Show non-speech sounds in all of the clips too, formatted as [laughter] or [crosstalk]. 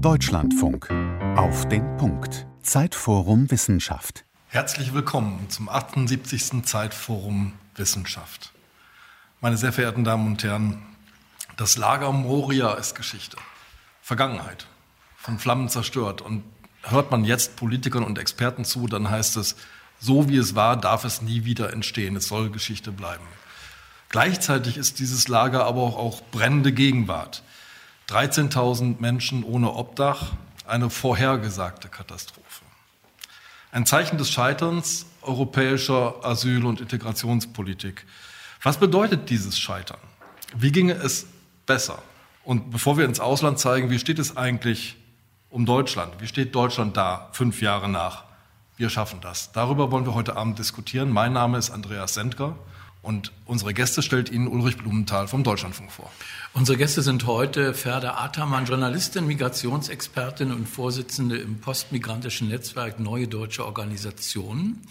Deutschlandfunk. Auf den Punkt. Zeitforum Wissenschaft. Herzlich willkommen zum 78. Zeitforum Wissenschaft. Meine sehr verehrten Damen und Herren, das Lager Moria ist Geschichte, Vergangenheit, von Flammen zerstört. Und hört man jetzt Politikern und Experten zu, dann heißt es, so wie es war, darf es nie wieder entstehen. Es soll Geschichte bleiben. Gleichzeitig ist dieses Lager aber auch, brennende Gegenwart. 13.000 Menschen ohne Obdach, eine vorhergesagte Katastrophe. Ein Zeichen des Scheiterns europäischer Asyl- und Integrationspolitik. Was bedeutet dieses Scheitern? Wie ginge es besser? Und bevor wir ins Ausland zeigen, wie steht es eigentlich um Deutschland? Wie steht Deutschland da fünf Jahre nach? Wir schaffen das. Darüber wollen wir heute Abend diskutieren. Mein Name ist Andreas Sendker. Und unsere Gäste stellt Ihnen Ulrich Blumenthal vom Deutschlandfunk vor. Unsere Gäste sind heute Ferda Ataman, Journalistin, Migrationsexpertin und Vorsitzende im postmigrantischen Netzwerk Neue Deutsche Organisationen.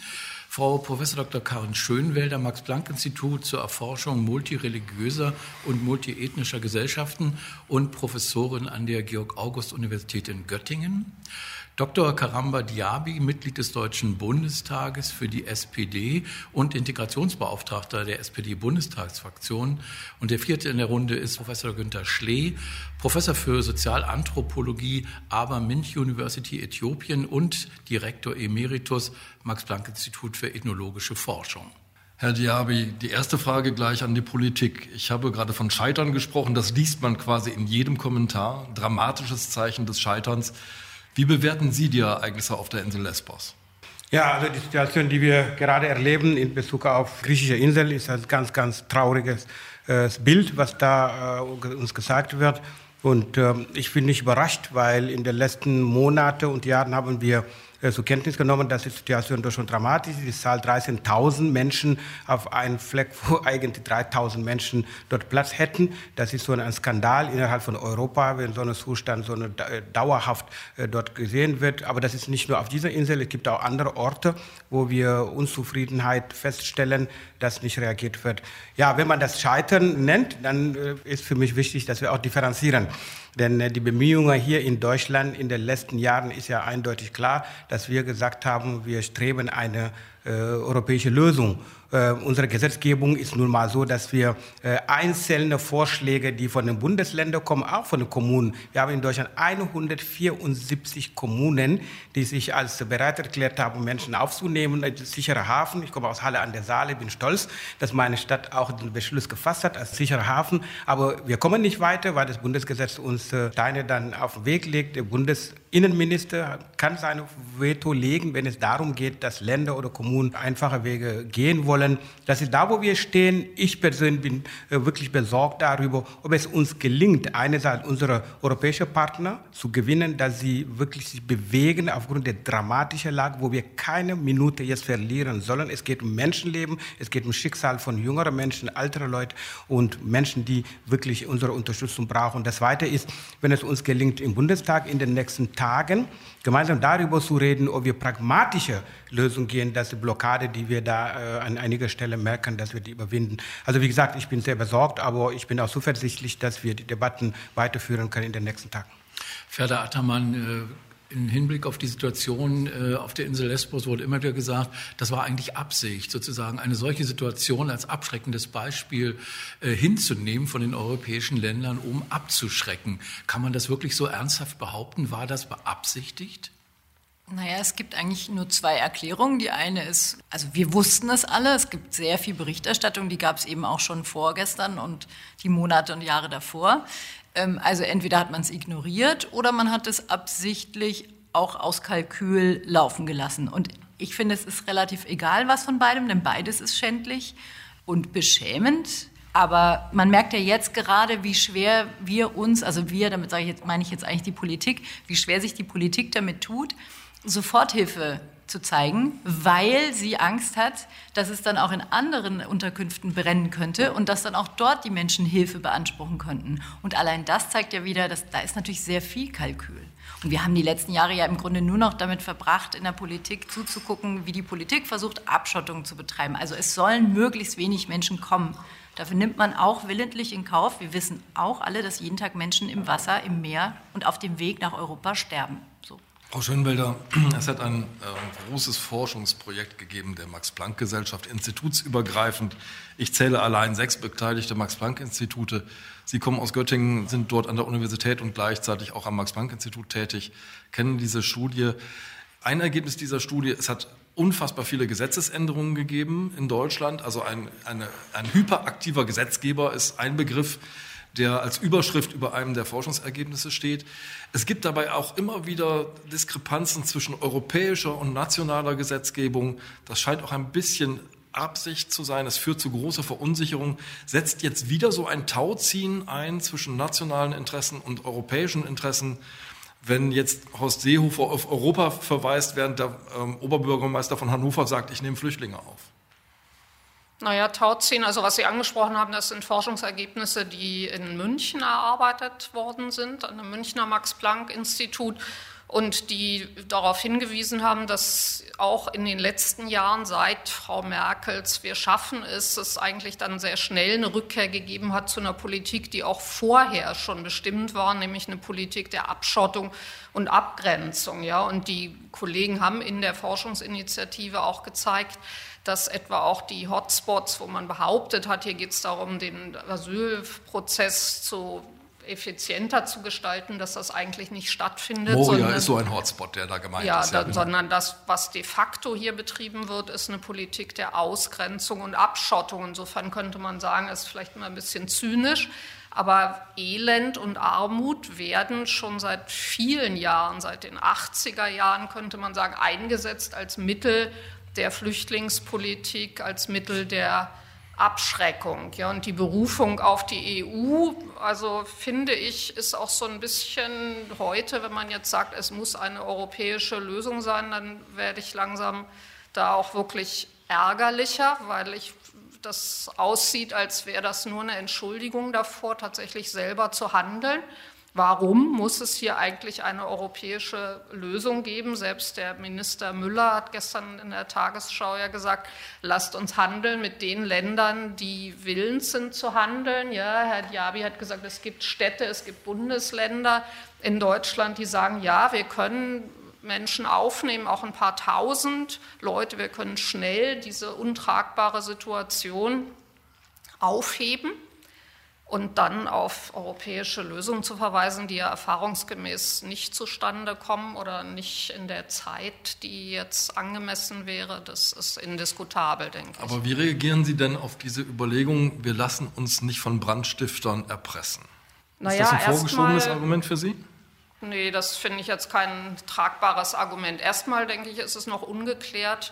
Frau Prof. Dr. Karin Schönwelder, Max-Planck-Institut zur Erforschung multireligiöser und multiethnischer Gesellschaften und Professorin an der Georg-August-Universität in Göttingen. Dr. Karamba Diaby, Mitglied des Deutschen Bundestages für die SPD und Integrationsbeauftragter der SPD-Bundestagsfraktion. Und der vierte in der Runde ist Professor Günther Schlee, Professor für Sozialanthropologie, Aber Minch University Äthiopien und Direktor Emeritus Max-Planck-Institut für ethnologische Forschung. Herr Diaby, die erste Frage gleich an die Politik. Ich habe gerade von Scheitern gesprochen. Das liest man quasi in jedem Kommentar. Dramatisches Zeichen des Scheiterns. Wie bewerten Sie die Ereignisse auf der Insel Lesbos? Ja, also die Situation, die wir gerade erleben in Bezug auf griechische Insel, ist ein ganz, ganz trauriges äh, Bild, was da äh, uns gesagt wird. Und äh, ich bin nicht überrascht, weil in den letzten Monaten und Jahren haben wir zur Kenntnis genommen, dass die Situation doch schon dramatisch ist. Die Zahl 13.000 Menschen auf einem Fleck, wo [laughs] eigentlich 3.000 Menschen dort Platz hätten. Das ist so ein Skandal innerhalb von Europa, wenn so ein Zustand so eine, äh, dauerhaft äh, dort gesehen wird. Aber das ist nicht nur auf dieser Insel, es gibt auch andere Orte, wo wir Unzufriedenheit feststellen, dass nicht reagiert wird. Ja, wenn man das Scheitern nennt, dann ist für mich wichtig, dass wir auch differenzieren. Denn äh, die Bemühungen hier in Deutschland in den letzten Jahren ist ja eindeutig klar, dass wir gesagt haben, wir streben eine äh, europäische Lösung äh, unsere Gesetzgebung ist nun mal so, dass wir äh, einzelne Vorschläge, die von den Bundesländern kommen, auch von den Kommunen. Wir haben in Deutschland 174 Kommunen, die sich als bereit erklärt haben, Menschen aufzunehmen. Ein sicherer Hafen. Ich komme aus Halle an der Saale, bin stolz, dass meine Stadt auch den Beschluss gefasst hat als sicherer Hafen. Aber wir kommen nicht weiter, weil das Bundesgesetz uns äh, Steine dann auf den Weg legt. Der Bundesinnenminister kann sein Veto legen, wenn es darum geht, dass Länder oder Kommunen einfache Wege gehen wollen wollen. Das ist da, wo wir stehen. Ich persönlich bin äh, wirklich besorgt darüber, ob es uns gelingt, einerseits unsere europäischen Partner zu gewinnen, dass sie wirklich sich bewegen aufgrund der dramatischen Lage, wo wir keine Minute jetzt verlieren sollen. Es geht um Menschenleben, es geht um Schicksal von jüngeren Menschen, älteren Leuten und Menschen, die wirklich unsere Unterstützung brauchen. Das Zweite ist, wenn es uns gelingt, im Bundestag in den nächsten Tagen gemeinsam darüber zu reden, ob wir pragmatische Lösungen gehen, dass die Blockade, die wir da äh, an einiger Stelle merken, dass wir die überwinden. Also wie gesagt, ich bin sehr besorgt, aber ich bin auch zuversichtlich, dass wir die Debatten weiterführen können in den nächsten Tagen. Ferda Attermann, äh im Hinblick auf die Situation äh, auf der Insel Lesbos wurde immer wieder gesagt, das war eigentlich Absicht, sozusagen eine solche Situation als abschreckendes Beispiel äh, hinzunehmen von den europäischen Ländern, um abzuschrecken. Kann man das wirklich so ernsthaft behaupten? War das beabsichtigt? Naja, es gibt eigentlich nur zwei Erklärungen. Die eine ist, also wir wussten es alle, es gibt sehr viel Berichterstattung, die gab es eben auch schon vorgestern und die Monate und Jahre davor. Ähm, also entweder hat man es ignoriert oder man hat es absichtlich auch aus Kalkül laufen gelassen. Und ich finde, es ist relativ egal, was von beidem, denn beides ist schändlich und beschämend. Aber man merkt ja jetzt gerade, wie schwer wir uns, also wir, damit ich jetzt, meine ich jetzt eigentlich die Politik, wie schwer sich die Politik damit tut, Soforthilfe zu zeigen, weil sie Angst hat, dass es dann auch in anderen Unterkünften brennen könnte und dass dann auch dort die Menschen Hilfe beanspruchen könnten. Und allein das zeigt ja wieder, dass da ist natürlich sehr viel Kalkül. Und wir haben die letzten Jahre ja im Grunde nur noch damit verbracht, in der Politik zuzugucken, wie die Politik versucht, Abschottung zu betreiben. Also es sollen möglichst wenig Menschen kommen Dafür nimmt man auch willentlich in Kauf. Wir wissen auch alle, dass jeden Tag Menschen im Wasser, im Meer und auf dem Weg nach Europa sterben. Frau Schönwelder, [clears throat] es hat ein äh, großes Forschungsprojekt gegeben der Max-Planck-Gesellschaft, institutsübergreifend. Ich zähle allein sechs beteiligte Max-Planck-Institute. Sie kommen aus Göttingen, sind dort an der Universität und gleichzeitig auch am Max-Planck-Institut tätig, kennen diese Studie. Ein Ergebnis dieser Studie, es hat unfassbar viele Gesetzesänderungen gegeben in Deutschland. Also ein, eine, ein hyperaktiver Gesetzgeber ist ein Begriff, der als Überschrift über einem der Forschungsergebnisse steht. Es gibt dabei auch immer wieder Diskrepanzen zwischen europäischer und nationaler Gesetzgebung. Das scheint auch ein bisschen Absicht zu sein. Es führt zu großer Verunsicherung. Setzt jetzt wieder so ein Tauziehen ein zwischen nationalen Interessen und europäischen Interessen wenn jetzt Horst Seehofer auf Europa verweist, während der ähm, Oberbürgermeister von Hannover sagt, ich nehme Flüchtlinge auf? Naja, Tauziehen, also was Sie angesprochen haben, das sind Forschungsergebnisse, die in München erarbeitet worden sind, an dem Münchner Max-Planck-Institut und die darauf hingewiesen haben, dass auch in den letzten Jahren seit Frau Merkels Wir schaffen es, es eigentlich dann sehr schnell eine Rückkehr gegeben hat zu einer Politik, die auch vorher schon bestimmt war, nämlich eine Politik der Abschottung und Abgrenzung. Ja, und die Kollegen haben in der Forschungsinitiative auch gezeigt, dass etwa auch die Hotspots, wo man behauptet hat, hier geht es darum, den Asylprozess zu effizienter zu gestalten, dass das eigentlich nicht stattfindet. Moria sondern, ist so ein Hotspot, der da gemeint ja, ist. Ja, da, sondern das, was de facto hier betrieben wird, ist eine Politik der Ausgrenzung und Abschottung. Insofern könnte man sagen, ist vielleicht mal ein bisschen zynisch. Aber Elend und Armut werden schon seit vielen Jahren, seit den 80er Jahren, könnte man sagen, eingesetzt als Mittel der Flüchtlingspolitik, als Mittel der Abschreckung. Ja, und die Berufung auf die EU, also finde ich, ist auch so ein bisschen heute, wenn man jetzt sagt, es muss eine europäische Lösung sein, dann werde ich langsam da auch wirklich ärgerlicher, weil ich das aussieht, als wäre das nur eine Entschuldigung davor, tatsächlich selber zu handeln. Warum muss es hier eigentlich eine europäische Lösung geben? Selbst der Minister Müller hat gestern in der Tagesschau ja gesagt, lasst uns handeln mit den Ländern, die willens sind zu handeln. Ja, Herr Diaby hat gesagt, es gibt Städte, es gibt Bundesländer in Deutschland, die sagen, ja, wir können Menschen aufnehmen, auch ein paar tausend Leute, wir können schnell diese untragbare Situation aufheben und dann auf europäische Lösungen zu verweisen, die ja erfahrungsgemäß nicht zustande kommen oder nicht in der Zeit, die jetzt angemessen wäre, das ist indiskutabel, denke ich. Aber wie reagieren Sie denn auf diese Überlegung, wir lassen uns nicht von Brandstiftern erpressen? Naja, ist das ein vorgeschobenes Argument für Sie? Nee, das finde ich jetzt kein tragbares Argument. Erstmal denke ich, ist es noch ungeklärt,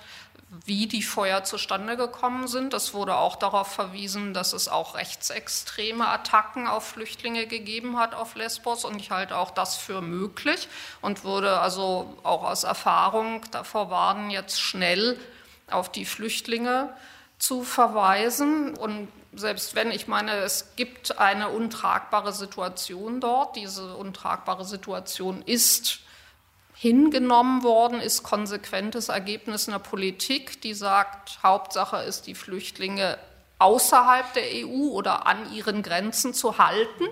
wie die Feuer zustande gekommen sind. Es wurde auch darauf verwiesen, dass es auch rechtsextreme Attacken auf Flüchtlinge gegeben hat auf Lesbos und ich halte auch das für möglich und würde also auch aus Erfahrung davor warnen, jetzt schnell auf die Flüchtlinge zu verweisen. Und selbst wenn, ich meine, es gibt eine untragbare Situation dort, diese untragbare Situation ist hingenommen worden ist, konsequentes Ergebnis einer Politik, die sagt, Hauptsache ist, die Flüchtlinge außerhalb der EU oder an ihren Grenzen zu halten.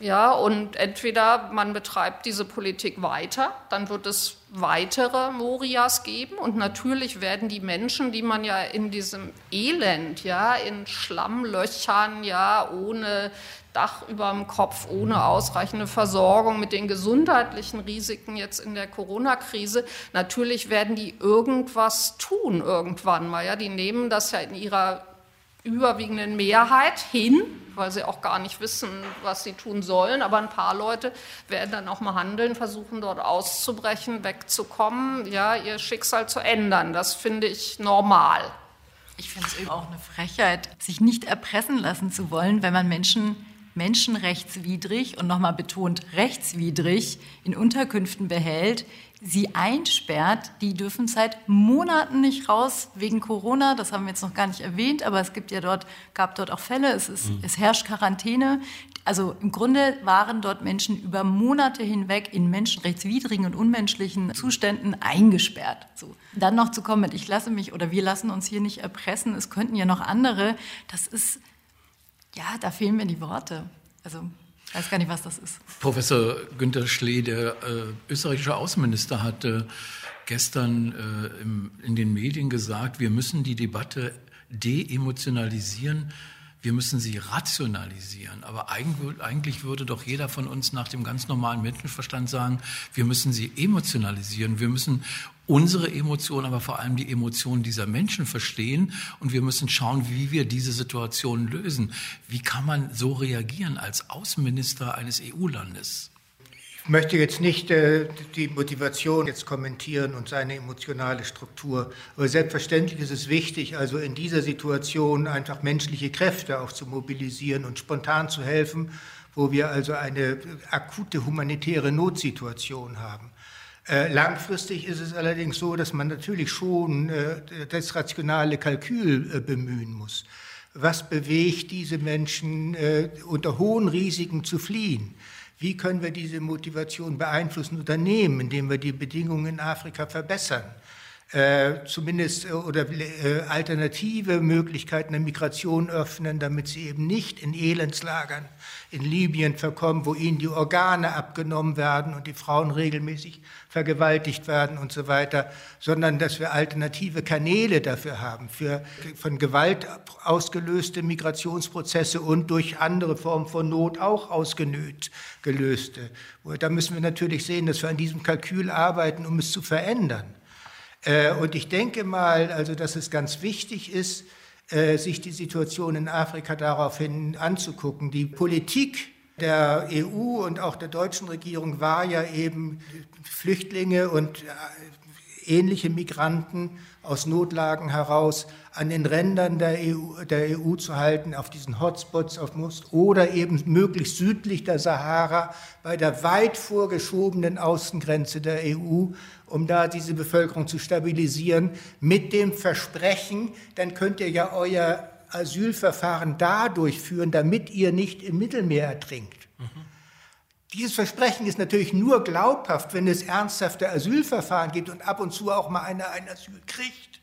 Ja, und entweder man betreibt diese Politik weiter, dann wird es weitere Morias geben und natürlich werden die Menschen, die man ja in diesem Elend, ja, in Schlammlöchern, ja, ohne Dach über dem Kopf, ohne ausreichende Versorgung, mit den gesundheitlichen Risiken jetzt in der Corona-Krise. Natürlich werden die irgendwas tun irgendwann mal. Ja, die nehmen das ja in ihrer überwiegenden Mehrheit hin, weil sie auch gar nicht wissen, was sie tun sollen. Aber ein paar Leute werden dann auch mal handeln, versuchen dort auszubrechen, wegzukommen, ja, ihr Schicksal zu ändern. Das finde ich normal. Ich finde es eben auch eine Frechheit, sich nicht erpressen lassen zu wollen, wenn man Menschen menschenrechtswidrig und nochmal betont rechtswidrig in Unterkünften behält, sie einsperrt, die dürfen seit Monaten nicht raus wegen Corona. Das haben wir jetzt noch gar nicht erwähnt, aber es gibt ja dort, gab dort auch Fälle. Es, ist, mhm. es herrscht Quarantäne. Also im Grunde waren dort Menschen über Monate hinweg in menschenrechtswidrigen und unmenschlichen Zuständen eingesperrt. So. Dann noch zu kommen mit, ich lasse mich oder wir lassen uns hier nicht erpressen, es könnten ja noch andere. Das ist Ja, da fehlen mir die Worte. Also ich weiß gar nicht, was das ist. Professor Günter Schlee, der äh, österreichische Außenminister, hatte gestern äh, im, in den Medien gesagt, wir müssen die Debatte de-emotionalisieren wir müssen sie rationalisieren. Aber eigentlich würde doch jeder von uns nach dem ganz normalen Menschenverstand sagen, wir müssen sie emotionalisieren. Wir müssen unsere Emotionen, aber vor allem die Emotionen dieser Menschen verstehen und wir müssen schauen, wie wir diese Situation lösen. Wie kann man so reagieren als Außenminister eines EU-Landes? Ich möchte jetzt nicht äh, die Motivation jetzt kommentieren und seine emotionale Struktur, aber selbstverständlich ist es wichtig, also in dieser Situation einfach menschliche Kräfte auch zu mobilisieren und spontan zu helfen, wo wir also eine akute humanitäre Notsituation haben. Äh, langfristig ist es allerdings so, dass man natürlich schon äh, das rationale Kalkül äh, bemühen muss. Was bewegt diese Menschen äh, unter hohen Risiken zu fliehen? Wie können wir diese Motivation beeinflussen oder nehmen, indem wir die Bedingungen in Afrika verbessern? Äh, zumindest äh, oder äh, alternative Möglichkeiten der Migration öffnen, damit sie eben nicht in Elendslagern in Libyen verkommen, wo ihnen die Organe abgenommen werden und die Frauen regelmäßig vergewaltigt werden und so weiter, sondern dass wir alternative Kanäle dafür haben, für von Gewalt ausgelöste Migrationsprozesse und durch andere Formen von Not auch ausgenöt gelöste. Da müssen wir natürlich sehen, dass wir an diesem Kalkül arbeiten, um es zu verändern. Äh, und ich denke mal, also, dass es ganz wichtig ist, äh, sich die Situation in Afrika daraufhin anzugucken. Die Politik der EU und auch der deutschen Regierung war ja eben Flüchtlinge und äh, ähnliche Migranten aus Notlagen heraus an den Rändern der EU, der EU zu halten, auf diesen Hotspots auf Most oder eben möglichst südlich der Sahara bei der weit vorgeschobenen Außengrenze der EU, um da diese Bevölkerung zu stabilisieren, mit dem Versprechen, dann könnt ihr ja euer Asylverfahren da durchführen, damit ihr nicht im Mittelmeer ertrinkt. Mhm. Dieses Versprechen ist natürlich nur glaubhaft, wenn es ernsthafte Asylverfahren gibt und ab und zu auch mal einer ein Asyl kriegt.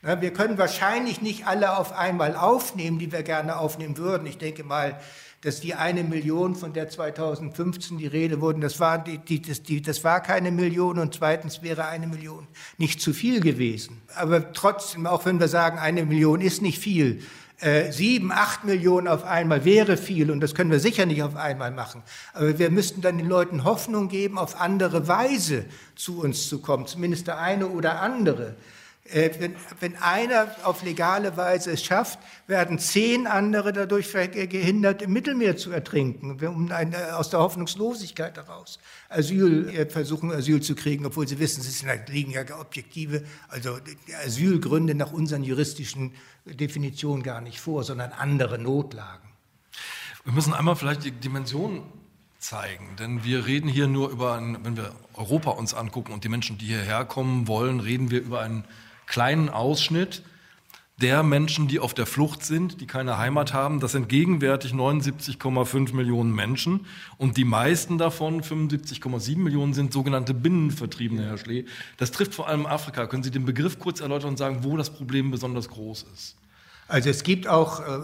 Wir können wahrscheinlich nicht alle auf einmal aufnehmen, die wir gerne aufnehmen würden. Ich denke mal, dass die eine Million, von der 2015 die Rede wurde, das war, die, die, das, die, das war keine Million und zweitens wäre eine Million nicht zu viel gewesen. Aber trotzdem, auch wenn wir sagen, eine Million ist nicht viel, sieben, acht Millionen auf einmal wäre viel und das können wir sicher nicht auf einmal machen. Aber wir müssten dann den Leuten Hoffnung geben, auf andere Weise zu uns zu kommen, zumindest der eine oder andere. Äh, wenn, wenn einer auf legale Weise es schafft, werden zehn andere dadurch gehindert, im Mittelmeer zu ertrinken, um eine, aus der Hoffnungslosigkeit heraus Asyl äh, versuchen, Asyl zu kriegen, obwohl sie wissen, es liegen ja objektive, also Asylgründe nach unseren juristischen Definitionen gar nicht vor, sondern andere Notlagen. Wir müssen einmal vielleicht die Dimension zeigen, denn wir reden hier nur über, ein, wenn wir Europa uns angucken und die Menschen, die hierher kommen wollen, reden wir über einen kleinen Ausschnitt der Menschen, die auf der Flucht sind, die keine Heimat haben. Das sind gegenwärtig 79,5 Millionen Menschen und die meisten davon, 75,7 Millionen, sind sogenannte Binnenvertriebene, Herr Schlee. Das trifft vor allem Afrika. Können Sie den Begriff kurz erläutern und sagen, wo das Problem besonders groß ist? Also es gibt auch äh,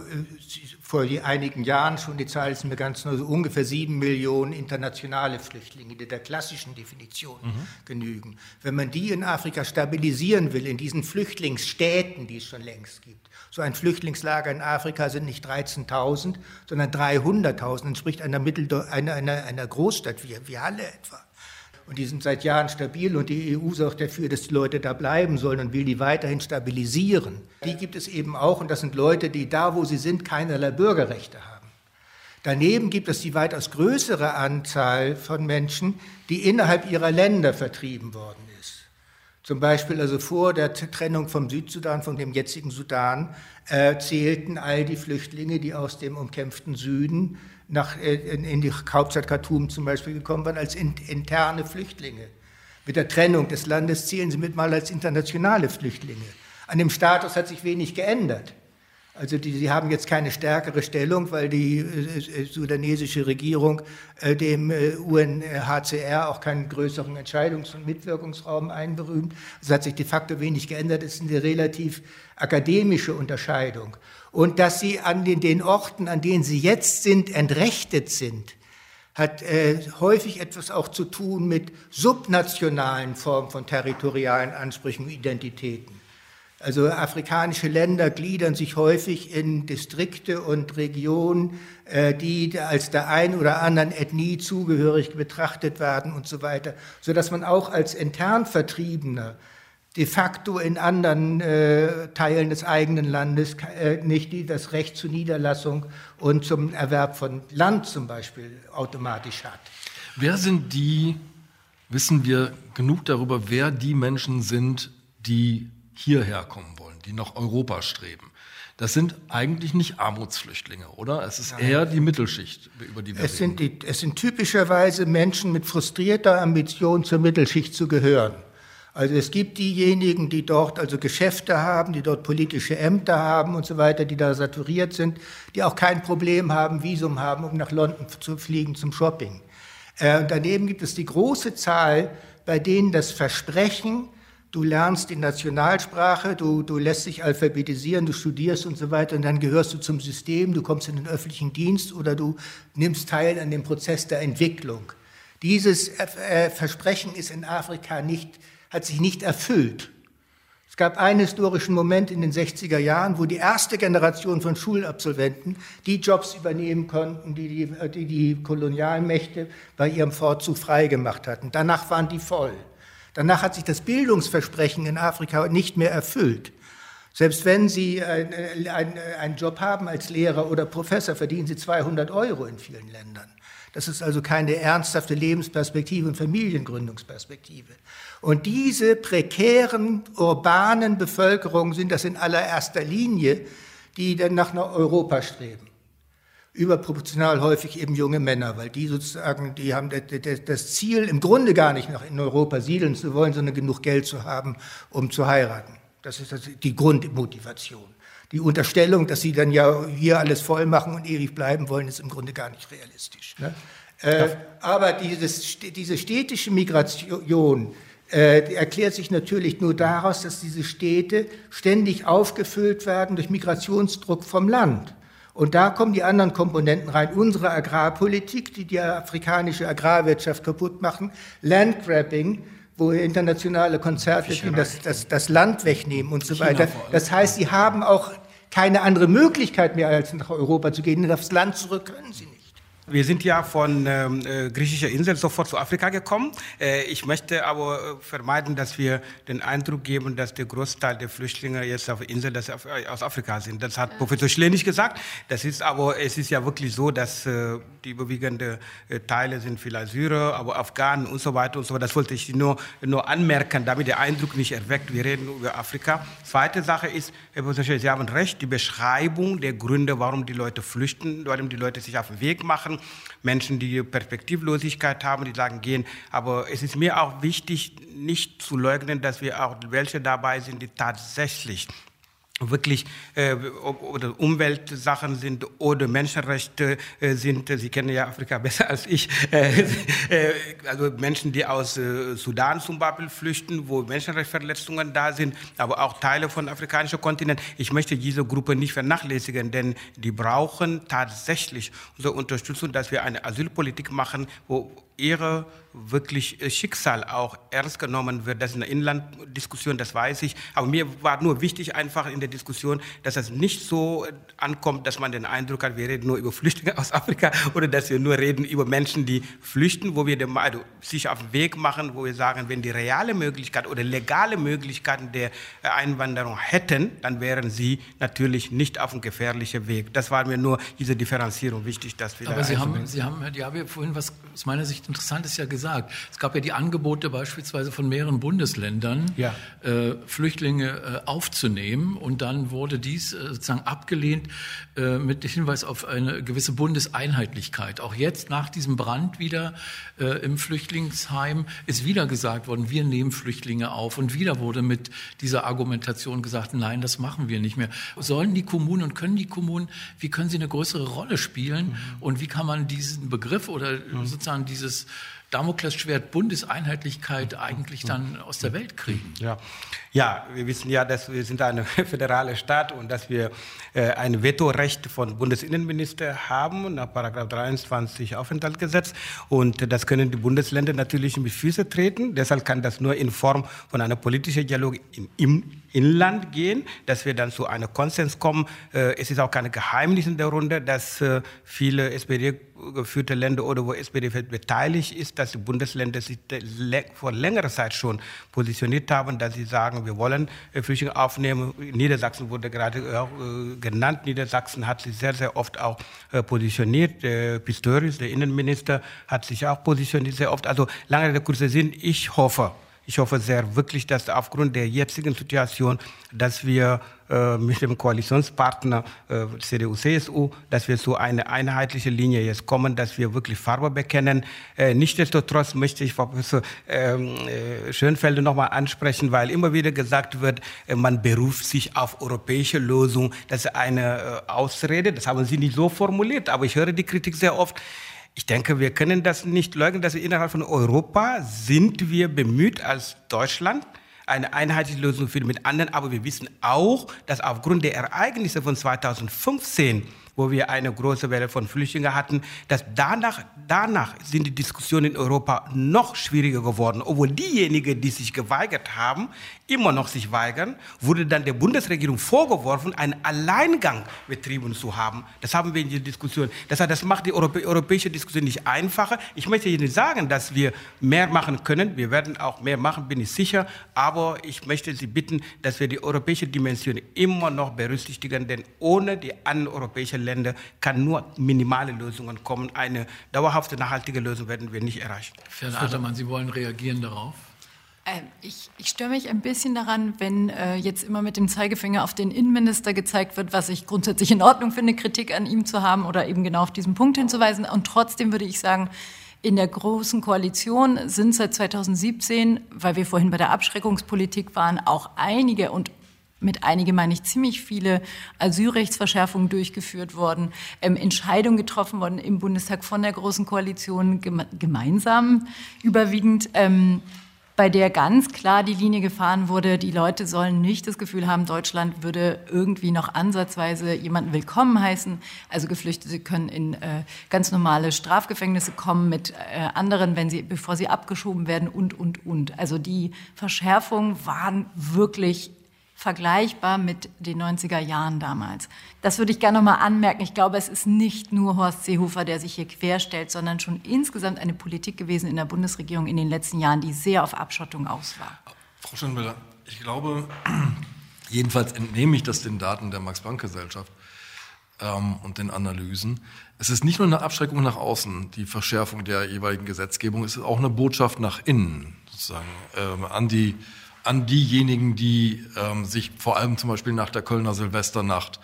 vor einigen Jahren schon, die Zahl ist mir ganz neu, so ungefähr sieben Millionen internationale Flüchtlinge, die der klassischen Definition mhm. genügen. Wenn man die in Afrika stabilisieren will, in diesen Flüchtlingsstädten, die es schon längst gibt, so ein Flüchtlingslager in Afrika sind nicht 13.000, sondern 300.000, entspricht einer, Mittel einer, einer, einer Großstadt wie, wie Halle etwa. Und die sind seit Jahren stabil und die EU sorgt dafür, dass die Leute da bleiben sollen und will die weiterhin stabilisieren. Die gibt es eben auch und das sind Leute, die da, wo sie sind, keinerlei Bürgerrechte haben. Daneben gibt es die weitaus größere Anzahl von Menschen, die innerhalb ihrer Länder vertrieben worden ist. Zum Beispiel also vor der Trennung vom Südsudan, von dem jetzigen Sudan, äh, zählten all die Flüchtlinge, die aus dem umkämpften Süden nach, äh, in die Hauptstadt Khartoum zum Beispiel gekommen waren, als interne Flüchtlinge. Mit der Trennung des Landes zählen sie mit mal als internationale Flüchtlinge. An dem Status hat sich wenig geändert. Also die, sie haben jetzt keine stärkere Stellung, weil die äh, sudanesische Regierung äh, dem äh, UNHCR auch keinen größeren Entscheidungs- und Mitwirkungsraum einberühmt. Es hat sich de facto wenig geändert. Es ist eine relativ akademische Unterscheidung. Und dass sie an den, den Orten, an denen sie jetzt sind, entrechtet sind, hat äh, häufig etwas auch zu tun mit subnationalen Formen von territorialen Ansprüchen und Identitäten. Also afrikanische Länder gliedern sich häufig in Distrikte und Regionen, äh, die als der einen oder anderen Ethnie zugehörig betrachtet werden und so weiter, so dass man auch als intern Vertriebener de facto in anderen äh, Teilen des eigenen Landes äh, nicht das Recht zur Niederlassung und zum Erwerb von Land zum Beispiel automatisch hat. Wer sind die, wissen wir genug darüber, wer die Menschen sind, die hierher kommen wollen, die nach Europa streben. Das sind eigentlich nicht Armutsflüchtlinge, oder? Es ist eher die Mittelschicht, über die wir es reden. Sind die, es sind typischerweise Menschen mit frustrierter Ambition zur Mittelschicht zu gehören. Also es gibt diejenigen, die dort also Geschäfte haben, die dort politische Ämter haben und so weiter, die da saturiert sind, die auch kein Problem haben, Visum haben, um nach London zu fliegen zum Shopping. Äh, daneben gibt es die große Zahl, bei denen das Versprechen, du lernst die Nationalsprache, du, du lässt dich alphabetisieren, du studierst und so weiter und dann gehörst du zum System, du kommst in den öffentlichen Dienst oder du nimmst teil an dem Prozess der Entwicklung. Dieses äh, Versprechen ist in Afrika nicht, hat sich nicht erfüllt. Es gab einen historischen Moment in den 60er Jahren, wo die erste Generation von Schulabsolventen die Jobs übernehmen konnten, die die, die, die Kolonialmächte bei ihrem Fortzug freigemacht hatten. Danach waren die voll. Danach hat sich das Bildungsversprechen in Afrika nicht mehr erfüllt. Selbst wenn Sie einen Job haben als Lehrer oder Professor, verdienen Sie 200 Euro in vielen Ländern. Das ist also keine ernsthafte Lebensperspektive und Familiengründungsperspektive. Und diese prekären urbanen Bevölkerungen sind das in allererster Linie, die dann nach Europa streben überproportional häufig eben junge Männer, weil die sozusagen, die haben das Ziel im Grunde gar nicht noch in Europa siedeln zu wollen, sondern genug Geld zu haben, um zu heiraten. Das ist die Grundmotivation. Die Unterstellung, dass sie dann ja hier alles voll machen und ewig bleiben wollen, ist im Grunde gar nicht realistisch. Ne? Äh, aber dieses, diese städtische Migration äh, erklärt sich natürlich nur daraus, dass diese Städte ständig aufgefüllt werden durch Migrationsdruck vom Land. Und da kommen die anderen Komponenten rein. Unsere Agrarpolitik, die die afrikanische Agrarwirtschaft kaputt machen, Landgrabbing, wo internationale Konzerte das, das, das Land wegnehmen und so China weiter. Das heißt, sie haben auch keine andere Möglichkeit mehr, als nach Europa zu gehen. Aufs Land zurück können sie nicht. Wir sind ja von ähm, äh, griechischer Insel sofort zu Afrika gekommen. Äh, ich möchte aber äh, vermeiden, dass wir den Eindruck geben, dass der Großteil der Flüchtlinge jetzt auf der Insel dass auf, äh, aus Afrika sind. Das hat Professor Schlenig gesagt. Das ist aber, es ist ja wirklich so, dass äh, die überwiegende äh, Teile sind vielleicht Syrer, aber Afghanen und so weiter und so weiter. Das wollte ich nur, nur anmerken, damit der Eindruck nicht erweckt. Wir reden über Afrika. Zweite Sache ist, Herr Professor Schlenig, Sie haben recht, die Beschreibung der Gründe, warum die Leute flüchten, warum die Leute sich auf den Weg machen, Menschen, die Perspektivlosigkeit haben, die sagen, gehen. Aber es ist mir auch wichtig, nicht zu leugnen, dass wir auch welche dabei sind, die tatsächlich wirklich äh, oder Umweltsachen sind oder Menschenrechte äh, sind. Sie kennen ja Afrika [laughs] besser als ich. Äh, äh, also Menschen, die aus äh, Sudan zum Beispiel flüchten, wo Menschenrechtsverletzungen da sind, aber auch Teile von afrikanischen Kontinent. Ich möchte diese Gruppe nicht vernachlässigen, denn die brauchen tatsächlich unsere Unterstützung, dass wir eine Asylpolitik machen, wo ihre wirklich äh, Schicksal auch ernst genommen wird. Das ist eine Inlanddiskussion, das weiß ich. Aber mir war nur wichtig einfach in der Diskussion, dass es nicht so äh, ankommt, dass man den Eindruck hat, wir reden nur über Flüchtlinge aus Afrika [laughs] oder dass wir nur reden über Menschen, die flüchten, wo wir dem, also sich auf den Weg machen, wo wir sagen, wenn die reale Möglichkeit oder legale Möglichkeiten der äh, Einwanderung hätten, dann wären sie natürlich nicht auf einem gefährlichen Weg. Das war mir nur diese Differenzierung wichtig, dass wir Aber Sie haben, Sie haben, Herr Diaby, vorhin was aus meiner Sicht Interessantes ja gesagt. Es gab ja die Angebote beispielsweise von mehreren Bundesländern, ja. äh, Flüchtlinge äh, aufzunehmen. Und dann wurde dies äh, sozusagen abgelehnt äh, mit Hinweis auf eine gewisse Bundeseinheitlichkeit. Auch jetzt nach diesem Brand wieder äh, im Flüchtlingsheim ist wieder gesagt worden, wir nehmen Flüchtlinge auf. Und wieder wurde mit dieser Argumentation gesagt, nein, das machen wir nicht mehr. Sollen die Kommunen und können die Kommunen, wie können sie eine größere Rolle spielen? Mhm. Und wie kann man diesen Begriff oder mhm. sozusagen dieses Damoklesschwert Bundeseinheitlichkeit eigentlich dann aus der Welt kriegen. Ja. Ja, wir wissen ja, dass wir sind eine [laughs] föderale Staat und dass wir äh, ein Vetorecht von Bundesinnenminister haben nach Paragraph 23 Aufenthaltsgesetz und das können die Bundesländer natürlich mit Füße treten. Deshalb kann das nur in Form von einer politischen Dialog im Inland gehen, dass wir dann zu einem Konsens kommen. Äh, es ist auch keine Geheimnis in der Runde, dass äh, viele SPD-geführte Länder oder wo SPD beteiligt ist, dass die Bundesländer sich vor längerer Zeit schon positioniert haben, dass sie sagen, wir wollen äh, Flüchtlinge aufnehmen. Niedersachsen wurde gerade auch genannt. Niedersachsen hat sich sehr, sehr oft auch positioniert. Pistorius, der Innenminister, hat sich auch positioniert sehr oft. Also lange der kurze Sinn, ich hoffe, ich hoffe sehr wirklich, dass aufgrund der jetzigen Situation, dass wir äh, mit dem Koalitionspartner äh, CDU, CSU, dass wir zu einer einheitlichen Linie jetzt kommen, dass wir wirklich Farbe bekennen. Äh, Nichtsdestotrotz möchte ich Professor ähm, äh, Schönfelde nochmal ansprechen, weil immer wieder gesagt wird, äh, man beruft sich auf europäische Lösung. Das ist eine äh, Ausrede, das haben Sie nicht so formuliert, aber ich höre die Kritik sehr oft. Ich denke, wir können das nicht leugnen, dass wir innerhalb von Europa sind wir bemüht als Deutschland, eine einheitliche Lösung zu finden mit anderen. Aber wir wissen auch, dass aufgrund der Ereignisse von 2015 wo wir eine große Welle von Flüchtlingen hatten, dass danach, danach sind die Diskussionen in Europa noch schwieriger geworden. Obwohl diejenigen, die sich geweigert haben, immer noch sich weigern, wurde dann der Bundesregierung vorgeworfen, einen Alleingang betrieben zu haben. Das haben wir in der Diskussion. Das, heißt, das macht die europäische Diskussion nicht einfacher. Ich möchte Ihnen sagen, dass wir mehr machen können. Wir werden auch mehr machen, bin ich sicher. Aber ich möchte Sie bitten, dass wir die europäische Dimension immer noch berücksichtigen, denn ohne die anderen europäischen Länder kann nur minimale Lösungen kommen. Eine dauerhafte, nachhaltige Lösung werden wir nicht erreichen. Herr Atermann, Sie wollen reagieren darauf? Ähm, ich, ich störe mich ein bisschen daran, wenn äh, jetzt immer mit dem Zeigefinger auf den Innenminister gezeigt wird, was ich grundsätzlich in Ordnung finde, Kritik an ihm zu haben oder eben genau auf diesen Punkt hinzuweisen. Und trotzdem würde ich sagen, in der Großen Koalition sind seit 2017, weil wir vorhin bei der Abschreckungspolitik waren, auch einige und mit einige meine ich ziemlich viele Asylrechtsverschärfungen durchgeführt worden, ähm, Entscheidungen getroffen worden im Bundestag von der Großen Koalition geme gemeinsam überwiegend. Ähm, bei der ganz klar die Linie gefahren wurde, die Leute sollen nicht das Gefühl haben, Deutschland würde irgendwie noch ansatzweise jemanden willkommen heißen. Also Geflüchtete können in äh, ganz normale Strafgefängnisse kommen mit äh, anderen, wenn sie, bevor sie abgeschoben werden und, und, und. Also die Verschärfungen waren wirklich vergleichbar mit den 90er Jahren damals. Das würde ich gerne noch mal anmerken. Ich glaube, es ist nicht nur Horst Seehofer, der sich hier querstellt, sondern schon insgesamt eine Politik gewesen in der Bundesregierung in den letzten Jahren, die sehr auf Abschottung aus war. Frau Schönwiller, ich glaube, [clears throat] jedenfalls entnehme ich das den Daten der Max-Planck-Gesellschaft ähm, und den Analysen. Es ist nicht nur eine Abschreckung nach außen, die Verschärfung der jeweiligen Gesetzgebung, es ist auch eine Botschaft nach innen, sozusagen, ähm, an die an diejenigen, die ähm, sich vor allem zum Beispiel nach der Kölner Silvesternacht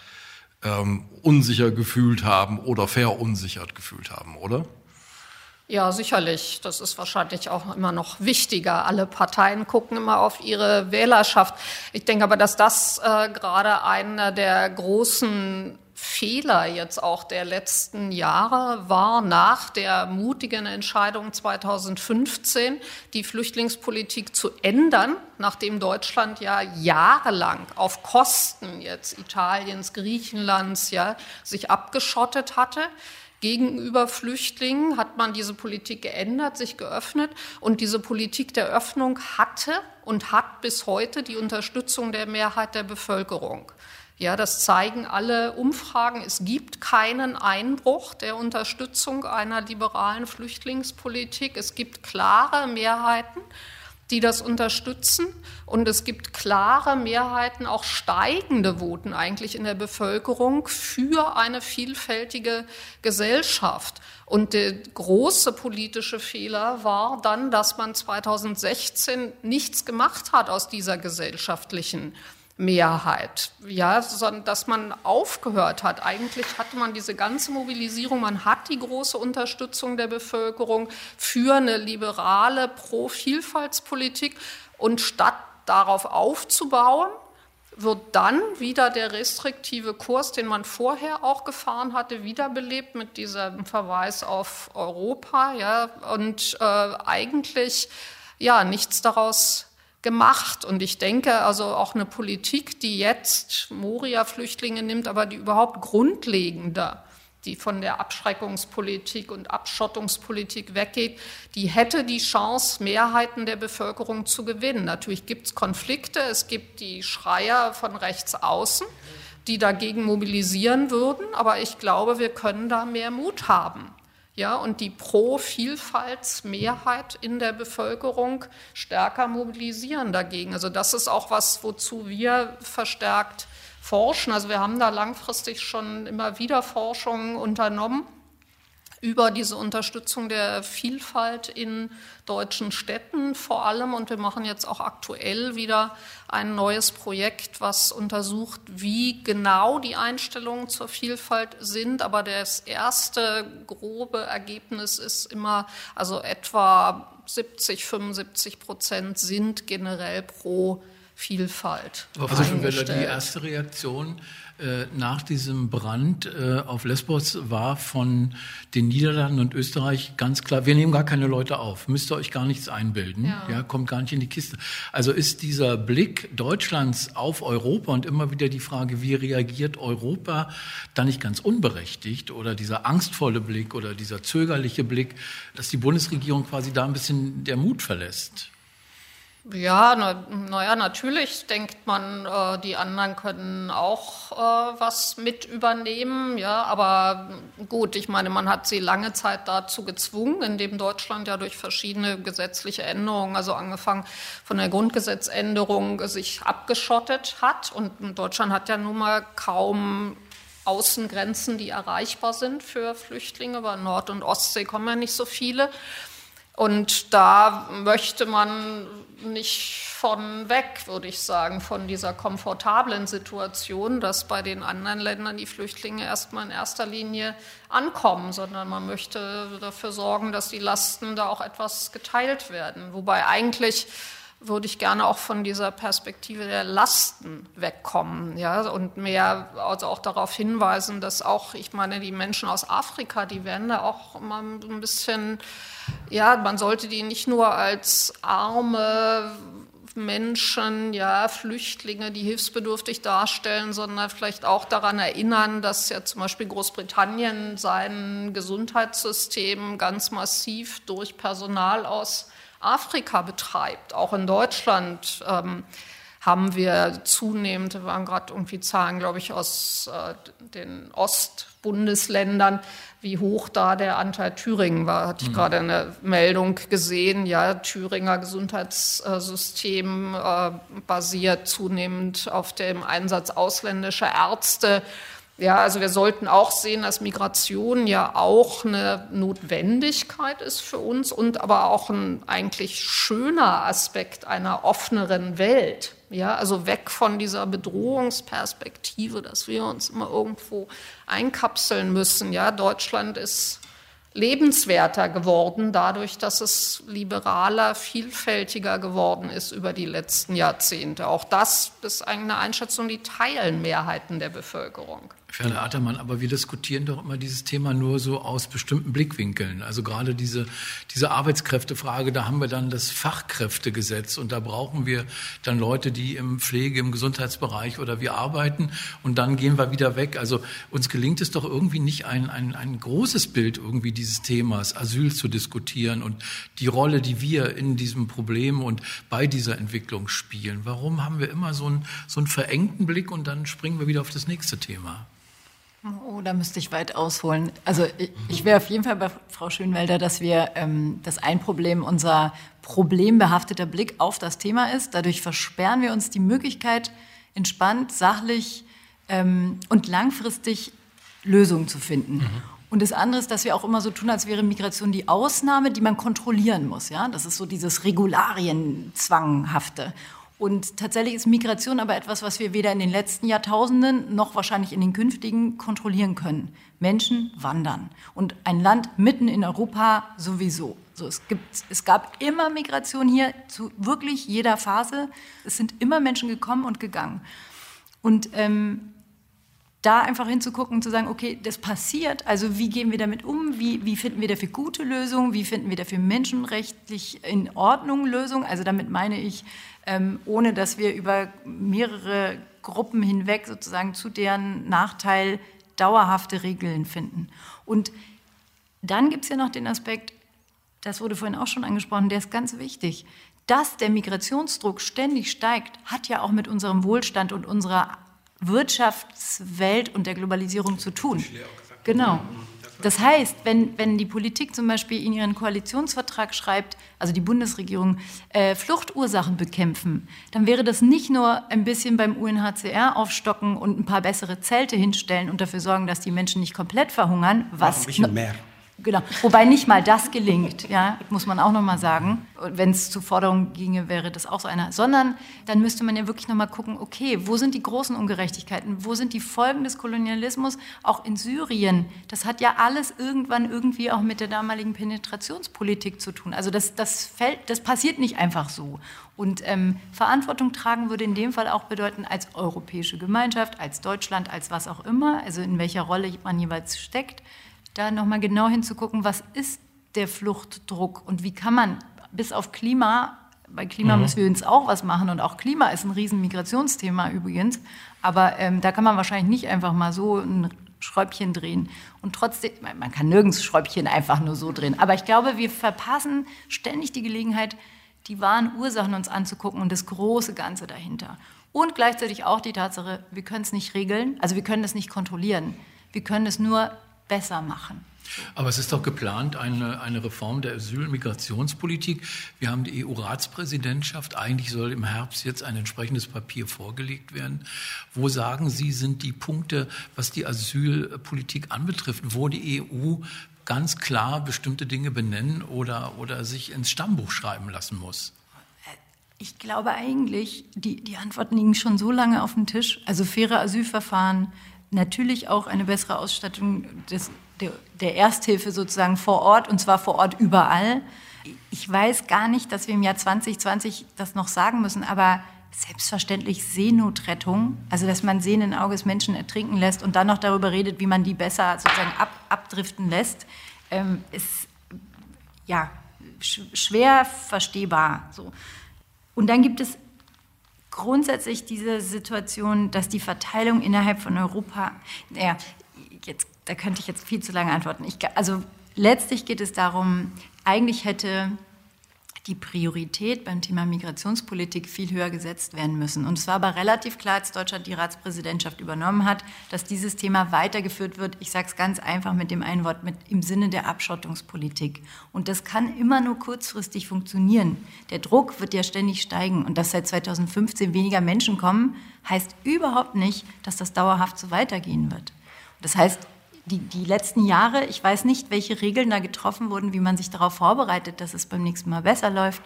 ähm, unsicher gefühlt haben oder verunsichert gefühlt haben, oder? Ja, sicherlich. Das ist wahrscheinlich auch immer noch wichtiger. Alle Parteien gucken immer auf ihre Wählerschaft. Ich denke aber, dass das äh, gerade einer der großen Fehler jetzt auch der letzten Jahre war nach der mutigen Entscheidung 2015, die Flüchtlingspolitik zu ändern, nachdem Deutschland ja jahrelang auf Kosten jetzt Italiens, Griechenlands ja sich abgeschottet hatte gegenüber Flüchtlingen hat man diese Politik geändert, sich geöffnet und diese Politik der Öffnung hatte und hat bis heute die Unterstützung der Mehrheit der Bevölkerung. Ja, das zeigen alle Umfragen. Es gibt keinen Einbruch der Unterstützung einer liberalen Flüchtlingspolitik. Es gibt klare Mehrheiten die das unterstützen. Und es gibt klare Mehrheiten, auch steigende Voten eigentlich in der Bevölkerung für eine vielfältige Gesellschaft. Und der große politische Fehler war dann, dass man 2016 nichts gemacht hat aus dieser gesellschaftlichen Mehrheit, ja, sondern dass man aufgehört hat. Eigentlich hatte man diese ganze Mobilisierung, man hat die große Unterstützung der Bevölkerung für eine liberale Pro-Vielfaltspolitik. Und statt darauf aufzubauen, wird dann wieder der restriktive Kurs, den man vorher auch gefahren hatte, wiederbelebt mit diesem Verweis auf Europa, ja, und äh, eigentlich ja nichts daraus gemacht. Und ich denke also auch eine Politik, die jetzt Moria-Flüchtlinge nimmt, aber die überhaupt grundlegender, die von der Abschreckungspolitik und Abschottungspolitik weggeht, die hätte die Chance, Mehrheiten der Bevölkerung zu gewinnen. Natürlich gibt es Konflikte, es gibt die Schreier von rechts außen, die dagegen mobilisieren würden, aber ich glaube, wir können da mehr Mut haben ja, und die Pro-Vielfaltsmehrheit in der Bevölkerung stärker mobilisieren dagegen. Also das ist auch was, wozu wir verstärkt forschen. Also wir haben da langfristig schon immer wieder Forschungen unternommen über diese Unterstützung der Vielfalt in deutschen Städten vor allem. Und wir machen jetzt auch aktuell wieder ein neues Projekt, was untersucht, wie genau die Einstellungen zur Vielfalt sind. Aber das erste grobe Ergebnis ist immer, also etwa 70, 75 Prozent sind generell pro Vielfalt. Also schon die erste Reaktion äh, nach diesem Brand äh, auf Lesbos war von den Niederlanden und Österreich ganz klar, wir nehmen gar keine Leute auf, müsst ihr euch gar nichts einbilden, ja. ja, kommt gar nicht in die Kiste. Also ist dieser Blick Deutschlands auf Europa und immer wieder die Frage, wie reagiert Europa, da nicht ganz unberechtigt oder dieser angstvolle Blick oder dieser zögerliche Blick, dass die Bundesregierung quasi da ein bisschen der Mut verlässt? Ja, naja, na natürlich denkt man, äh, die anderen können auch äh, was mit übernehmen. Ja, aber gut, ich meine, man hat sie lange Zeit dazu gezwungen, indem Deutschland ja durch verschiedene gesetzliche Änderungen, also angefangen von der Grundgesetzänderung, sich abgeschottet hat. Und Deutschland hat ja nun mal kaum Außengrenzen, die erreichbar sind für Flüchtlinge. Bei Nord- und Ostsee kommen ja nicht so viele. Und da möchte man nicht von weg, würde ich sagen, von dieser komfortablen Situation, dass bei den anderen Ländern die Flüchtlinge erstmal in erster Linie ankommen, sondern man möchte dafür sorgen, dass die Lasten da auch etwas geteilt werden. Wobei eigentlich würde ich gerne auch von dieser Perspektive der Lasten wegkommen, ja, und mehr also auch darauf hinweisen, dass auch, ich meine, die Menschen aus Afrika, die werden da auch immer ein bisschen, ja, man sollte die nicht nur als arme Menschen, ja, Flüchtlinge, die hilfsbedürftig darstellen, sondern vielleicht auch daran erinnern, dass ja zum Beispiel Großbritannien sein Gesundheitssystem ganz massiv durch Personal aus Afrika betreibt. Auch in Deutschland ähm, haben wir zunehmend, wir waren gerade irgendwie Zahlen, glaube ich, aus äh, den Ostbundesländern, wie hoch da der Anteil Thüringen war. Hatte ich mhm. gerade eine Meldung gesehen. Ja, Thüringer Gesundheitssystem äh, basiert zunehmend auf dem Einsatz ausländischer Ärzte. Ja, also wir sollten auch sehen, dass Migration ja auch eine Notwendigkeit ist für uns und aber auch ein eigentlich schöner Aspekt einer offeneren Welt. Ja, also weg von dieser Bedrohungsperspektive, dass wir uns immer irgendwo einkapseln müssen. Ja, Deutschland ist lebenswerter geworden, dadurch, dass es liberaler, vielfältiger geworden ist über die letzten Jahrzehnte. Auch das ist eine Einschätzung, die teilen Mehrheiten der Bevölkerung. Herr Atermann, aber wir diskutieren doch immer dieses Thema nur so aus bestimmten Blickwinkeln. Also gerade diese, diese Arbeitskräftefrage, da haben wir dann das Fachkräftegesetz und da brauchen wir dann Leute, die im Pflege, im Gesundheitsbereich oder wir arbeiten und dann gehen wir wieder weg. Also uns gelingt es doch irgendwie nicht ein, ein, ein großes Bild irgendwie dieses Themas Asyl zu diskutieren und die Rolle, die wir in diesem Problem und bei dieser Entwicklung spielen. Warum haben wir immer so einen, so einen verengten Blick und dann springen wir wieder auf das nächste Thema? Oh, da müsste ich weit ausholen. Also ich, ich wäre auf jeden Fall bei Frau Schönwelder, dass wir ähm, das ein Problem unser problembehafteter Blick auf das Thema ist. Dadurch versperren wir uns die Möglichkeit, entspannt, sachlich ähm, und langfristig Lösungen zu finden. Mhm. Und das andere ist, dass wir auch immer so tun, als wäre Migration die Ausnahme, die man kontrollieren muss. Ja? Das ist so dieses Regularienzwanghafte. Und tatsächlich ist Migration aber etwas, was wir weder in den letzten Jahrtausenden noch wahrscheinlich in den künftigen kontrollieren können. Menschen wandern. Und ein Land mitten in Europa sowieso. So, es, gibt, es gab immer Migration hier zu wirklich jeder Phase. Es sind immer Menschen gekommen und gegangen. Und ähm, da einfach hinzugucken und zu sagen, okay, das passiert, also wie gehen wir damit um, wie, wie finden wir dafür gute Lösungen, wie finden wir dafür menschenrechtlich in Ordnung Lösungen, also damit meine ich, ähm, ohne dass wir über mehrere Gruppen hinweg sozusagen zu deren Nachteil dauerhafte Regeln finden. Und dann gibt es ja noch den Aspekt, das wurde vorhin auch schon angesprochen, der ist ganz wichtig. Dass der Migrationsdruck ständig steigt, hat ja auch mit unserem Wohlstand und unserer Wirtschaftswelt und der Globalisierung zu tun. Genau. Das heißt, wenn, wenn die Politik zum Beispiel in ihren Koalitionsvertrag schreibt, also die Bundesregierung, äh, Fluchtursachen bekämpfen, dann wäre das nicht nur ein bisschen beim UNHCR aufstocken und ein paar bessere Zelte hinstellen und dafür sorgen, dass die Menschen nicht komplett verhungern, was bisschen mehr. Genau. Wobei nicht mal das gelingt, ja, muss man auch noch mal sagen. Wenn es zu Forderungen ginge, wäre das auch so einer. Sondern dann müsste man ja wirklich noch mal gucken, okay, wo sind die großen Ungerechtigkeiten? Wo sind die Folgen des Kolonialismus? Auch in Syrien. Das hat ja alles irgendwann irgendwie auch mit der damaligen Penetrationspolitik zu tun. Also das, das, fällt, das passiert nicht einfach so. Und ähm, Verantwortung tragen würde in dem Fall auch bedeuten, als europäische Gemeinschaft, als Deutschland, als was auch immer, also in welcher Rolle man jeweils steckt, da nochmal genau hinzugucken, was ist der Fluchtdruck und wie kann man bis auf Klima, bei Klima mhm. müssen wir uns auch was machen und auch Klima ist ein riesen Migrationsthema übrigens, aber ähm, da kann man wahrscheinlich nicht einfach mal so ein Schräubchen drehen. Und trotzdem, man kann nirgends Schräubchen einfach nur so drehen. Aber ich glaube, wir verpassen ständig die Gelegenheit, die wahren Ursachen uns anzugucken und das große Ganze dahinter. Und gleichzeitig auch die Tatsache, wir können es nicht regeln, also wir können es nicht kontrollieren. Wir können es nur besser machen. Aber es ist doch geplant, eine, eine Reform der Asyl- und Migrationspolitik. Wir haben die EU-Ratspräsidentschaft. Eigentlich soll im Herbst jetzt ein entsprechendes Papier vorgelegt werden. Wo sagen Sie, sind die Punkte, was die Asylpolitik anbetrifft, wo die EU ganz klar bestimmte Dinge benennen oder, oder sich ins Stammbuch schreiben lassen muss? Ich glaube eigentlich, die, die Antworten liegen schon so lange auf dem Tisch. Also faire Asylverfahren, natürlich auch eine bessere Ausstattung des, der, der Ersthilfe sozusagen vor Ort und zwar vor Ort überall. Ich weiß gar nicht, dass wir im Jahr 2020 das noch sagen müssen, aber selbstverständlich Seenotrettung, also dass man sehenden Auges Menschen ertrinken lässt und dann noch darüber redet, wie man die besser sozusagen ab, abdriften lässt, ähm, ist ja sch schwer verstehbar. So. Und dann gibt es grundsätzlich diese Situation, dass die Verteilung innerhalb von Europa, naja, jetzt, da könnte ich jetzt viel zu lange antworten. Ich, also letztlich geht es darum, eigentlich hätte die Priorität beim Thema Migrationspolitik viel höher gesetzt werden müssen. Und es war aber relativ klar, als Deutschland die Ratspräsidentschaft übernommen hat, dass dieses Thema weitergeführt wird. Ich sage es ganz einfach mit dem einen Wort, mit, im Sinne der Abschottungspolitik. Und das kann immer nur kurzfristig funktionieren. Der Druck wird ja ständig steigen. Und dass seit 2015 weniger Menschen kommen, heißt überhaupt nicht, dass das dauerhaft so weitergehen wird. Das heißt, die, die letzten Jahre, ich weiß nicht, welche Regeln da getroffen wurden, wie man sich darauf vorbereitet, dass es beim nächsten Mal besser läuft,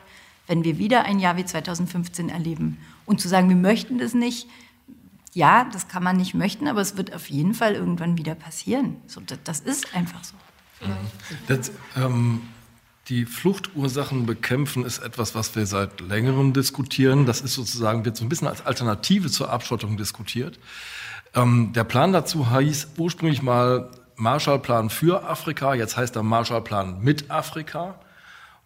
wenn wir wieder ein Jahr wie 2015 erleben. Und zu sagen, wir möchten das nicht, ja, das kann man nicht möchten, aber es wird auf jeden Fall irgendwann wieder passieren. So, das, das ist einfach so. Das, ähm, die Fluchtursachen bekämpfen ist etwas, was wir seit längerem diskutieren. Das ist sozusagen, wird so ein bisschen als Alternative zur Abschottung diskutiert. Ähm, der Plan dazu hieß ursprünglich mal Marshallplan für Afrika, jetzt heißt er Marshallplan mit Afrika.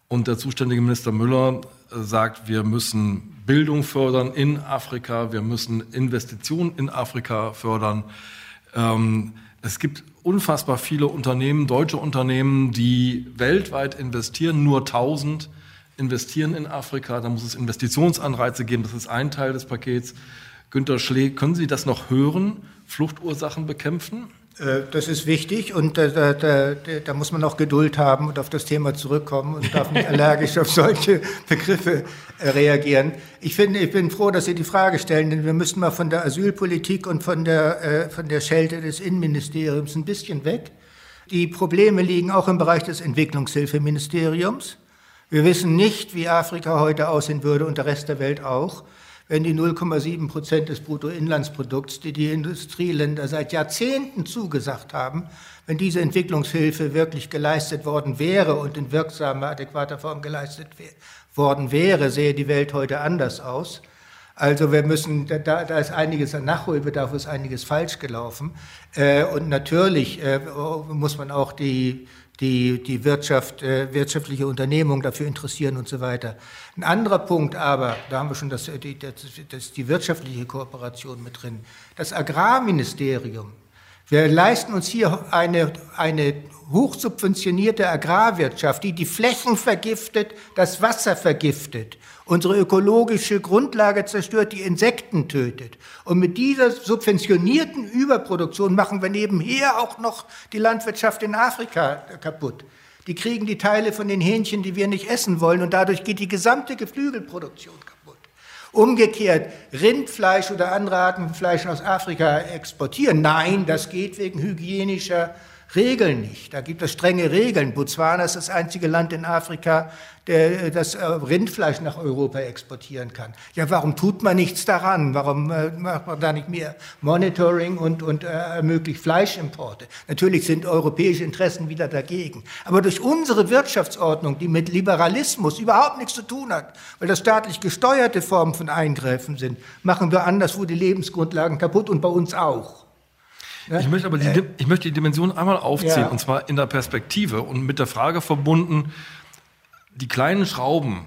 Und der zuständige Minister Müller äh, sagt, wir müssen Bildung fördern in Afrika, wir müssen Investitionen in Afrika fördern. Ähm, es gibt unfassbar viele Unternehmen, deutsche Unternehmen, die weltweit investieren, nur 1000 investieren in Afrika. Da muss es Investitionsanreize geben, das ist ein Teil des Pakets. Günter Schlee, können Sie das noch hören? Fluchtursachen bekämpfen? Äh, das ist wichtig und da, da, da, da, muss man auch Geduld haben und auf das Thema zurückkommen und darf nicht [laughs] allergisch auf solche Begriffe äh, reagieren. Ich, finde, ich bin froh, dass Sie die Frage stellen, denn wir müssen mal von der Asylpolitik und von der, äh, von der Schelte des Innenministeriums ein bisschen weg. Die Probleme liegen auch im Bereich des Entwicklungshilfeministeriums. Wir wissen nicht, wie Afrika heute aussehen würde und der Rest der Welt auch wenn die 0,7 Prozent des Bruttoinlandsprodukts, die die Industrieländer seit Jahrzehnten zugesagt haben, wenn diese Entwicklungshilfe wirklich geleistet worden wäre und in wirksamer, adäquater Form geleistet worden wäre, sähe die Welt heute anders aus. Also wir müssen, da, da ist einiges an Nachholbedarf, ist einiges falsch gelaufen. Äh, und natürlich äh, muss man auch die die, die Wirtschaft, äh, wirtschaftliche Unternehmung dafür interessieren und so weiter. Ein anderer Punkt aber, da haben wir schon das, die, das, das, die wirtschaftliche Kooperation mit drin, das Agrarministerium. Wir leisten uns hier eine, eine hochsubventionierte Agrarwirtschaft, die die Flächen vergiftet, das Wasser vergiftet, unsere ökologische Grundlage zerstört, die Insekten tötet. Und mit dieser subventionierten Überproduktion machen wir nebenher auch noch die Landwirtschaft in Afrika kaputt. Die kriegen die Teile von den Hähnchen, die wir nicht essen wollen, und dadurch geht die gesamte Geflügelproduktion kaputt. Umgekehrt, Rindfleisch oder andere Arten von Fleisch aus Afrika exportieren. Nein, das geht wegen hygienischer Regeln nicht. Da gibt es strenge Regeln. Botswana ist das einzige Land in Afrika, der das äh, Rindfleisch nach Europa exportieren kann. Ja, warum tut man nichts daran? Warum äh, macht man da nicht mehr Monitoring und, und äh, ermöglicht Fleischimporte? Natürlich sind europäische Interessen wieder dagegen. Aber durch unsere Wirtschaftsordnung, die mit Liberalismus überhaupt nichts zu tun hat, weil das staatlich gesteuerte Formen von Eingriffen sind, machen wir anderswo die Lebensgrundlagen kaputt und bei uns auch. Ja? Ich möchte aber die, äh, ich möchte die Dimension einmal aufziehen, ja. und zwar in der Perspektive und mit der Frage verbunden, die kleinen Schrauben,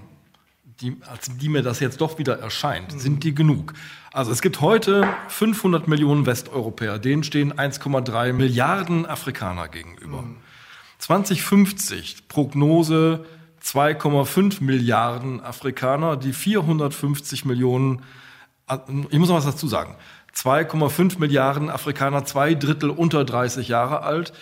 die, als die mir das jetzt doch wieder erscheint, mhm. sind die genug? Also es gibt heute 500 Millionen Westeuropäer, denen stehen 1,3 Milliarden Afrikaner gegenüber. Mhm. 2050 Prognose 2,5 Milliarden Afrikaner, die 450 Millionen, ich muss noch was dazu sagen, 2,5 Milliarden Afrikaner, zwei Drittel unter 30 Jahre alt,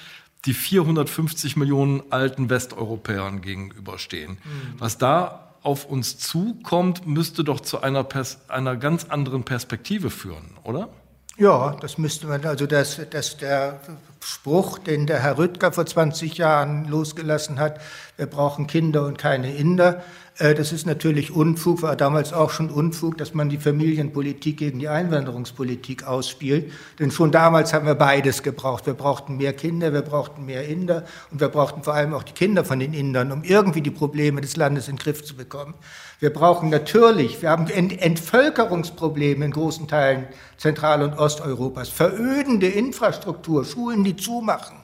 die 450 Millionen alten Westeuropäern gegenüberstehen. Mhm. Was da auf uns zukommt, müsste doch zu einer, Pers einer ganz anderen Perspektive führen, oder? Ja, das müsste man, also dass, dass der Spruch, den der Herr Rüttger vor 20 Jahren losgelassen hat, wir brauchen Kinder und keine Inder, das ist natürlich Unfug, war damals auch schon Unfug, dass man die Familienpolitik gegen die Einwanderungspolitik ausspielt. Denn schon damals haben wir beides gebraucht. Wir brauchten mehr Kinder, wir brauchten mehr Inder und wir brauchten vor allem auch die Kinder von den Indern, um irgendwie die Probleme des Landes in den Griff zu bekommen. Wir brauchen natürlich, wir haben Entvölkerungsprobleme in großen Teilen Zentral- und Osteuropas, verödende Infrastruktur, Schulen, die zumachen,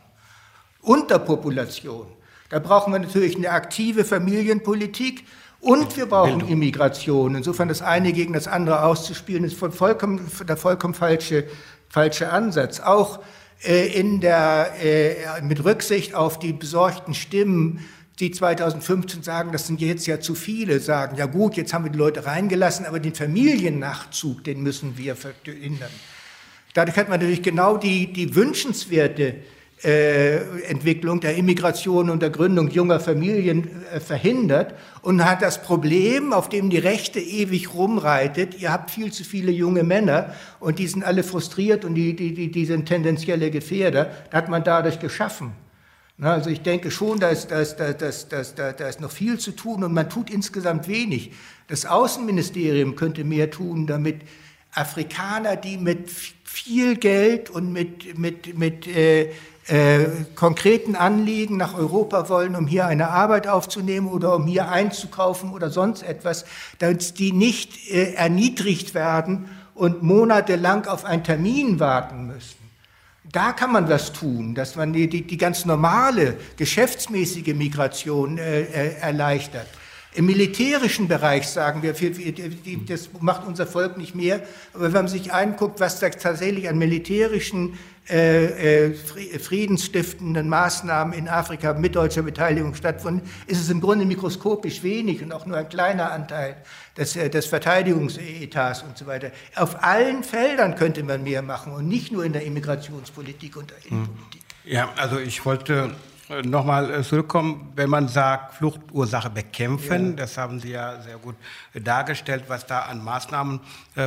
Unterpopulation. Da brauchen wir natürlich eine aktive Familienpolitik, und wir brauchen Bildung. Immigration. Insofern das eine gegen das andere auszuspielen, ist vollkommen, der vollkommen falsche, falsche Ansatz. Auch äh, in der, äh, mit Rücksicht auf die besorgten Stimmen, die 2015 sagen, das sind jetzt ja zu viele, sagen, ja gut, jetzt haben wir die Leute reingelassen, aber den Familiennachzug, den müssen wir verhindern. Dadurch hat man natürlich genau die, die wünschenswerte äh, Entwicklung der Immigration und der Gründung junger Familien äh, verhindert und hat das Problem, auf dem die Rechte ewig rumreitet, ihr habt viel zu viele junge Männer und die sind alle frustriert und die, die, die, die sind tendenzielle Gefährder, hat man dadurch geschaffen. Also ich denke schon, da ist, da, ist, da, ist, da, da ist noch viel zu tun und man tut insgesamt wenig. Das Außenministerium könnte mehr tun, damit Afrikaner, die mit viel Geld und mit, mit, mit äh, äh, konkreten Anliegen nach Europa wollen, um hier eine Arbeit aufzunehmen oder um hier einzukaufen oder sonst etwas, dass die nicht äh, erniedrigt werden und monatelang auf einen Termin warten müssen. Da kann man was tun, dass man die, die, die ganz normale, geschäftsmäßige Migration äh, äh erleichtert. Im militärischen Bereich sagen wir, das macht unser Volk nicht mehr. Aber wenn man sich anguckt, was da tatsächlich an militärischen äh, äh, friedensstiftenden Maßnahmen in Afrika mit deutscher Beteiligung stattfinden, ist es im Grunde mikroskopisch wenig und auch nur ein kleiner Anteil des, äh, des Verteidigungsetats und so weiter. Auf allen Feldern könnte man mehr machen und nicht nur in der Immigrationspolitik und der hm. Innenpolitik. Ja, also ich wollte nochmal zurückkommen, wenn man sagt, Fluchtursache bekämpfen, ja. das haben Sie ja sehr gut dargestellt, was da an Maßnahmen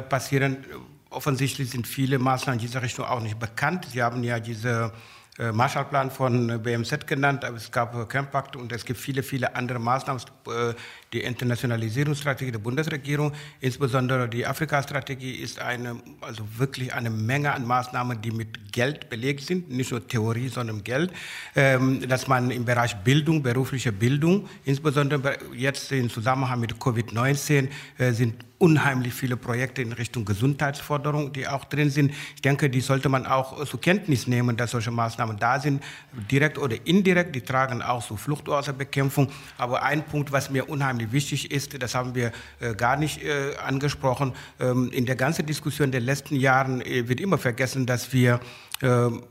passieren offensichtlich sind viele Maßnahmen in dieser Richtung auch nicht bekannt. Sie haben ja diese äh, Marshallplan von BMZ genannt, aber es gab Campakt und es gibt viele, viele andere Maßnahmen. Äh, die Internationalisierungsstrategie der Bundesregierung, insbesondere die Afrika-Strategie, ist eine, also wirklich eine Menge an Maßnahmen, die mit Geld belegt sind, nicht nur Theorie, sondern Geld, ähm, dass man im Bereich Bildung, berufliche Bildung, insbesondere jetzt im Zusammenhang mit Covid-19, äh, sind unheimlich viele Projekte in Richtung Gesundheitsforderung, die auch drin sind. Ich denke, die sollte man auch zur Kenntnis nehmen, dass solche Maßnahmen da sind, direkt oder indirekt. Die tragen auch zur Fluchtursachebekämpfung. Aber ein Punkt, was mir unheimlich wichtig ist, das haben wir äh, gar nicht äh, angesprochen. Ähm, in der ganzen Diskussion der letzten Jahren äh, wird immer vergessen, dass wir ähm,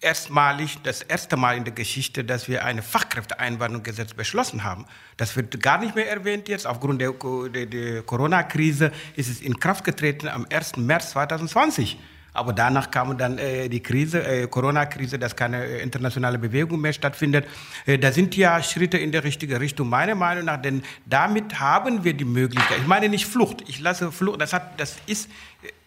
erstmalig, das erste Mal in der Geschichte, dass wir ein Fachkräfteeinwanderungsgesetz beschlossen haben. Das wird gar nicht mehr erwähnt jetzt. Aufgrund der, der, der Corona-Krise ist es in Kraft getreten am 1. März 2020. Aber danach kam dann äh, die Krise, äh, Corona-Krise, dass keine äh, internationale Bewegung mehr stattfindet. Äh, da sind ja Schritte in der richtige Richtung, meiner Meinung nach, denn damit haben wir die Möglichkeit. Ich meine nicht Flucht. Ich lasse Flucht. Das hat, das ist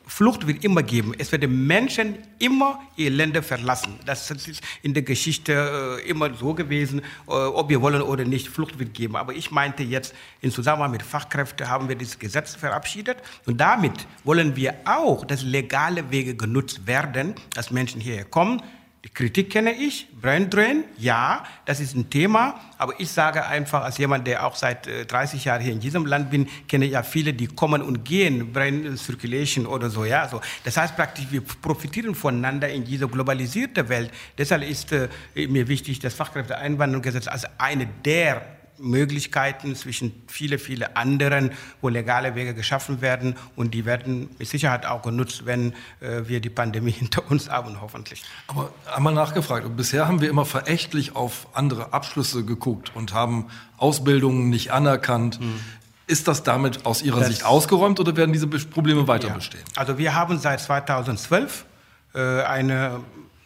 Flucht wird immer geben. Es werden Menschen immer ihr Länder verlassen. Das ist in der Geschichte äh, immer so gewesen, äh, ob wir wollen oder nicht. Flucht wird geben. Aber ich meinte jetzt, im Zusammenhang mit Fachkräften haben wir dieses Gesetz verabschiedet. Und damit wollen wir auch, dass legale Wege genutzt werden, dass Menschen hierher kommen, die Kritik kenne ich, Brain Drain, ja, das ist ein Thema, aber ich sage einfach, als jemand, der auch seit 30 äh, Jahren hier in diesem Land bin, kenne ja viele, die kommen und gehen, Brain Circulation oder so, ja, so. Das heißt praktisch, wir profitieren voneinander in dieser globalisierten Welt. Deshalb ist äh, mir wichtig, das Fachkräfteeinwanderungsgesetz als eine der Möglichkeiten zwischen viele, viele anderen, wo legale Wege geschaffen werden und die werden mit Sicherheit auch genutzt, wenn äh, wir die Pandemie [laughs] hinter uns haben, hoffentlich. Aber einmal nachgefragt, bisher haben wir immer verächtlich auf andere Abschlüsse geguckt und haben Ausbildungen nicht anerkannt. Hm. Ist das damit aus Ihrer das, Sicht ausgeräumt oder werden diese Probleme weiter ja. bestehen? Also wir haben seit 2012 äh, eine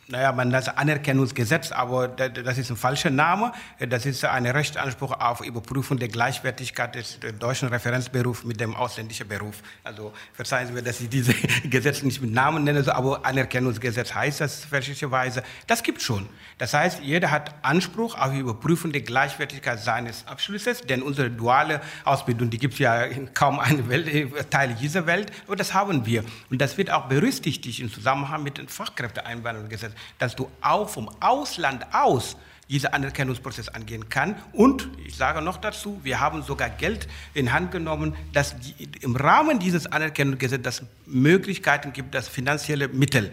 naja, man das Anerkennungsgesetz, aber das ist ein falscher Name. Das ist ein Rechtsanspruch auf Überprüfung der Gleichwertigkeit des deutschen Referenzberufs mit dem ausländischen Beruf. Also verzeihen Sie mir, dass ich diese [laughs] Gesetze nicht mit Namen nenne, aber Anerkennungsgesetz heißt das fälschlicherweise. Das gibt schon. Das heißt, jeder hat Anspruch auf Überprüfung der Gleichwertigkeit seines Abschlusses, denn unsere duale Ausbildung, die gibt es ja in kaum einem Welt, Teil dieser Welt, aber das haben wir. Und das wird auch berücksichtigt im Zusammenhang mit dem Fachkräfteeinwanderungsgesetz dass du auch vom Ausland aus diesen Anerkennungsprozess angehen kann. Und ich sage noch dazu, wir haben sogar Geld in Hand genommen, dass die, im Rahmen dieses Anerkennungsgesetzes Möglichkeiten gibt, dass finanzielle Mittel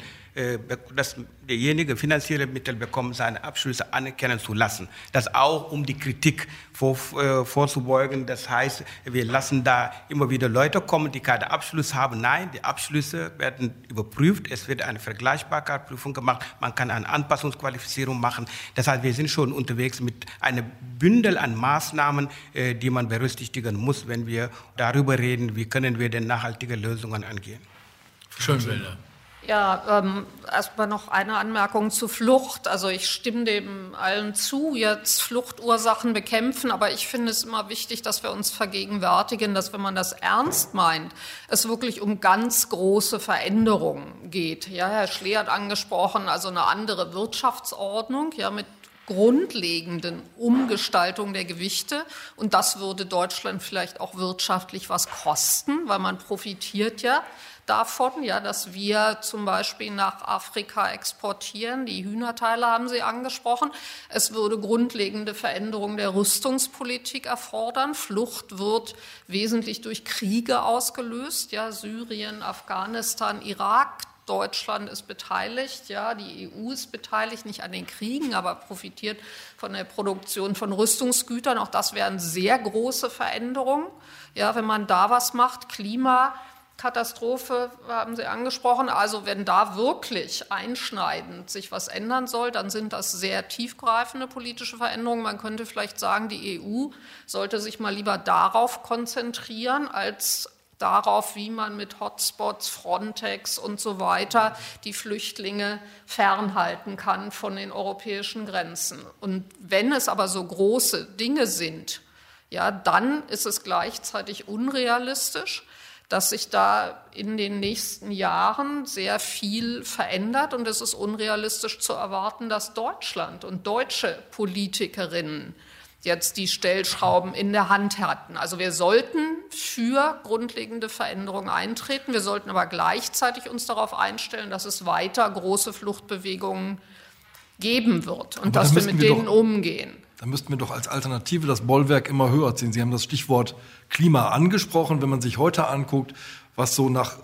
dass derjenige finanzielle Mittel bekommt, seine Abschlüsse anerkennen zu lassen. Das auch, um die Kritik vor, äh, vorzubeugen. Das heißt, wir lassen da immer wieder Leute kommen, die keinen Abschluss haben. Nein, die Abschlüsse werden überprüft. Es wird eine Vergleichbarkeitsprüfung gemacht. Man kann eine Anpassungsqualifizierung machen. Das heißt, wir sind schon unterwegs mit einem Bündel an Maßnahmen, äh, die man berücksichtigen muss, wenn wir darüber reden, wie können wir denn nachhaltige Lösungen angehen. Schön, Bilder. Ja, ähm, erstmal noch eine Anmerkung zu Flucht. Also ich stimme dem allen zu, jetzt Fluchtursachen bekämpfen, aber ich finde es immer wichtig, dass wir uns vergegenwärtigen, dass wenn man das ernst meint, es wirklich um ganz große Veränderungen geht. Ja, Herr Schlee hat angesprochen, also eine andere Wirtschaftsordnung, ja, mit grundlegenden Umgestaltung der Gewichte. Und das würde Deutschland vielleicht auch wirtschaftlich was kosten, weil man profitiert ja davon, ja, dass wir zum Beispiel nach Afrika exportieren. Die Hühnerteile haben Sie angesprochen. Es würde grundlegende Veränderungen der Rüstungspolitik erfordern. Flucht wird wesentlich durch Kriege ausgelöst, ja, Syrien, Afghanistan, Irak. Deutschland ist beteiligt, ja, die EU ist beteiligt, nicht an den Kriegen, aber profitiert von der Produktion von Rüstungsgütern. Auch das wären sehr große Veränderungen. Ja, wenn man da was macht, Klima, Katastrophe haben Sie angesprochen. Also wenn da wirklich einschneidend sich was ändern soll, dann sind das sehr tiefgreifende politische Veränderungen. Man könnte vielleicht sagen, die EU sollte sich mal lieber darauf konzentrieren, als darauf, wie man mit Hotspots, Frontex und so weiter die Flüchtlinge fernhalten kann von den europäischen Grenzen. Und wenn es aber so große Dinge sind, ja, dann ist es gleichzeitig unrealistisch dass sich da in den nächsten Jahren sehr viel verändert und es ist unrealistisch zu erwarten, dass Deutschland und deutsche Politikerinnen jetzt die Stellschrauben in der Hand hatten. Also wir sollten für grundlegende Veränderungen eintreten, wir sollten aber gleichzeitig uns darauf einstellen, dass es weiter große Fluchtbewegungen geben wird und aber dass wir mit wir denen umgehen. Da müssten wir doch als Alternative das Bollwerk immer höher ziehen. Sie haben das Stichwort Klima angesprochen. Wenn man sich heute anguckt, was so nach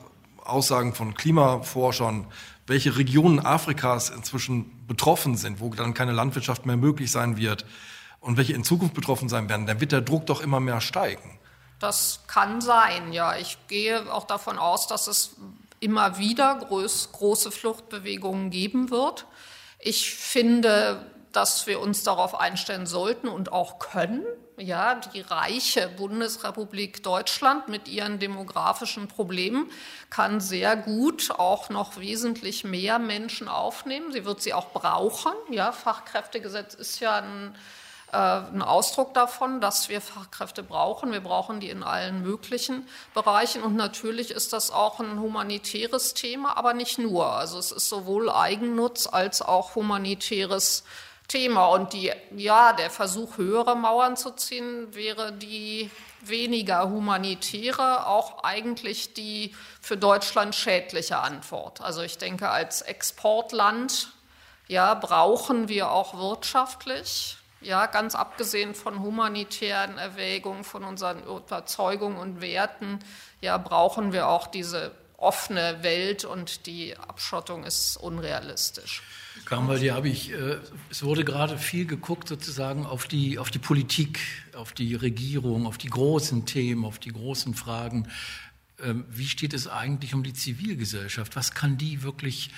Aussagen von Klimaforschern, welche Regionen Afrikas inzwischen betroffen sind, wo dann keine Landwirtschaft mehr möglich sein wird und welche in Zukunft betroffen sein werden, dann wird der Druck doch immer mehr steigen. Das kann sein, ja. Ich gehe auch davon aus, dass es immer wieder groß, große Fluchtbewegungen geben wird. Ich finde, dass wir uns darauf einstellen sollten und auch können. Ja, die reiche Bundesrepublik Deutschland mit ihren demografischen Problemen kann sehr gut auch noch wesentlich mehr Menschen aufnehmen. Sie wird sie auch brauchen. Ja, Fachkräftegesetz ist ja ein äh, ein Ausdruck davon, dass wir Fachkräfte brauchen. Wir brauchen die in allen möglichen Bereichen. Und natürlich ist das auch ein humanitäres Thema, aber nicht nur. Also es ist sowohl Eigennutz als auch humanitäres Thema. Und die, ja, der Versuch, höhere Mauern zu ziehen, wäre die weniger humanitäre, auch eigentlich die für Deutschland schädliche Antwort. Also ich denke, als Exportland ja, brauchen wir auch wirtschaftlich, ja, ganz abgesehen von humanitären Erwägungen, von unseren Überzeugungen und Werten, ja, brauchen wir auch diese offene Welt und die Abschottung ist unrealistisch. Kamal, ja, habe ich, äh, es wurde gerade viel geguckt sozusagen auf die, auf die Politik, auf die Regierung, auf die großen Themen, auf die großen Fragen. Ähm, wie steht es eigentlich um die Zivilgesellschaft? Was kann die wirklich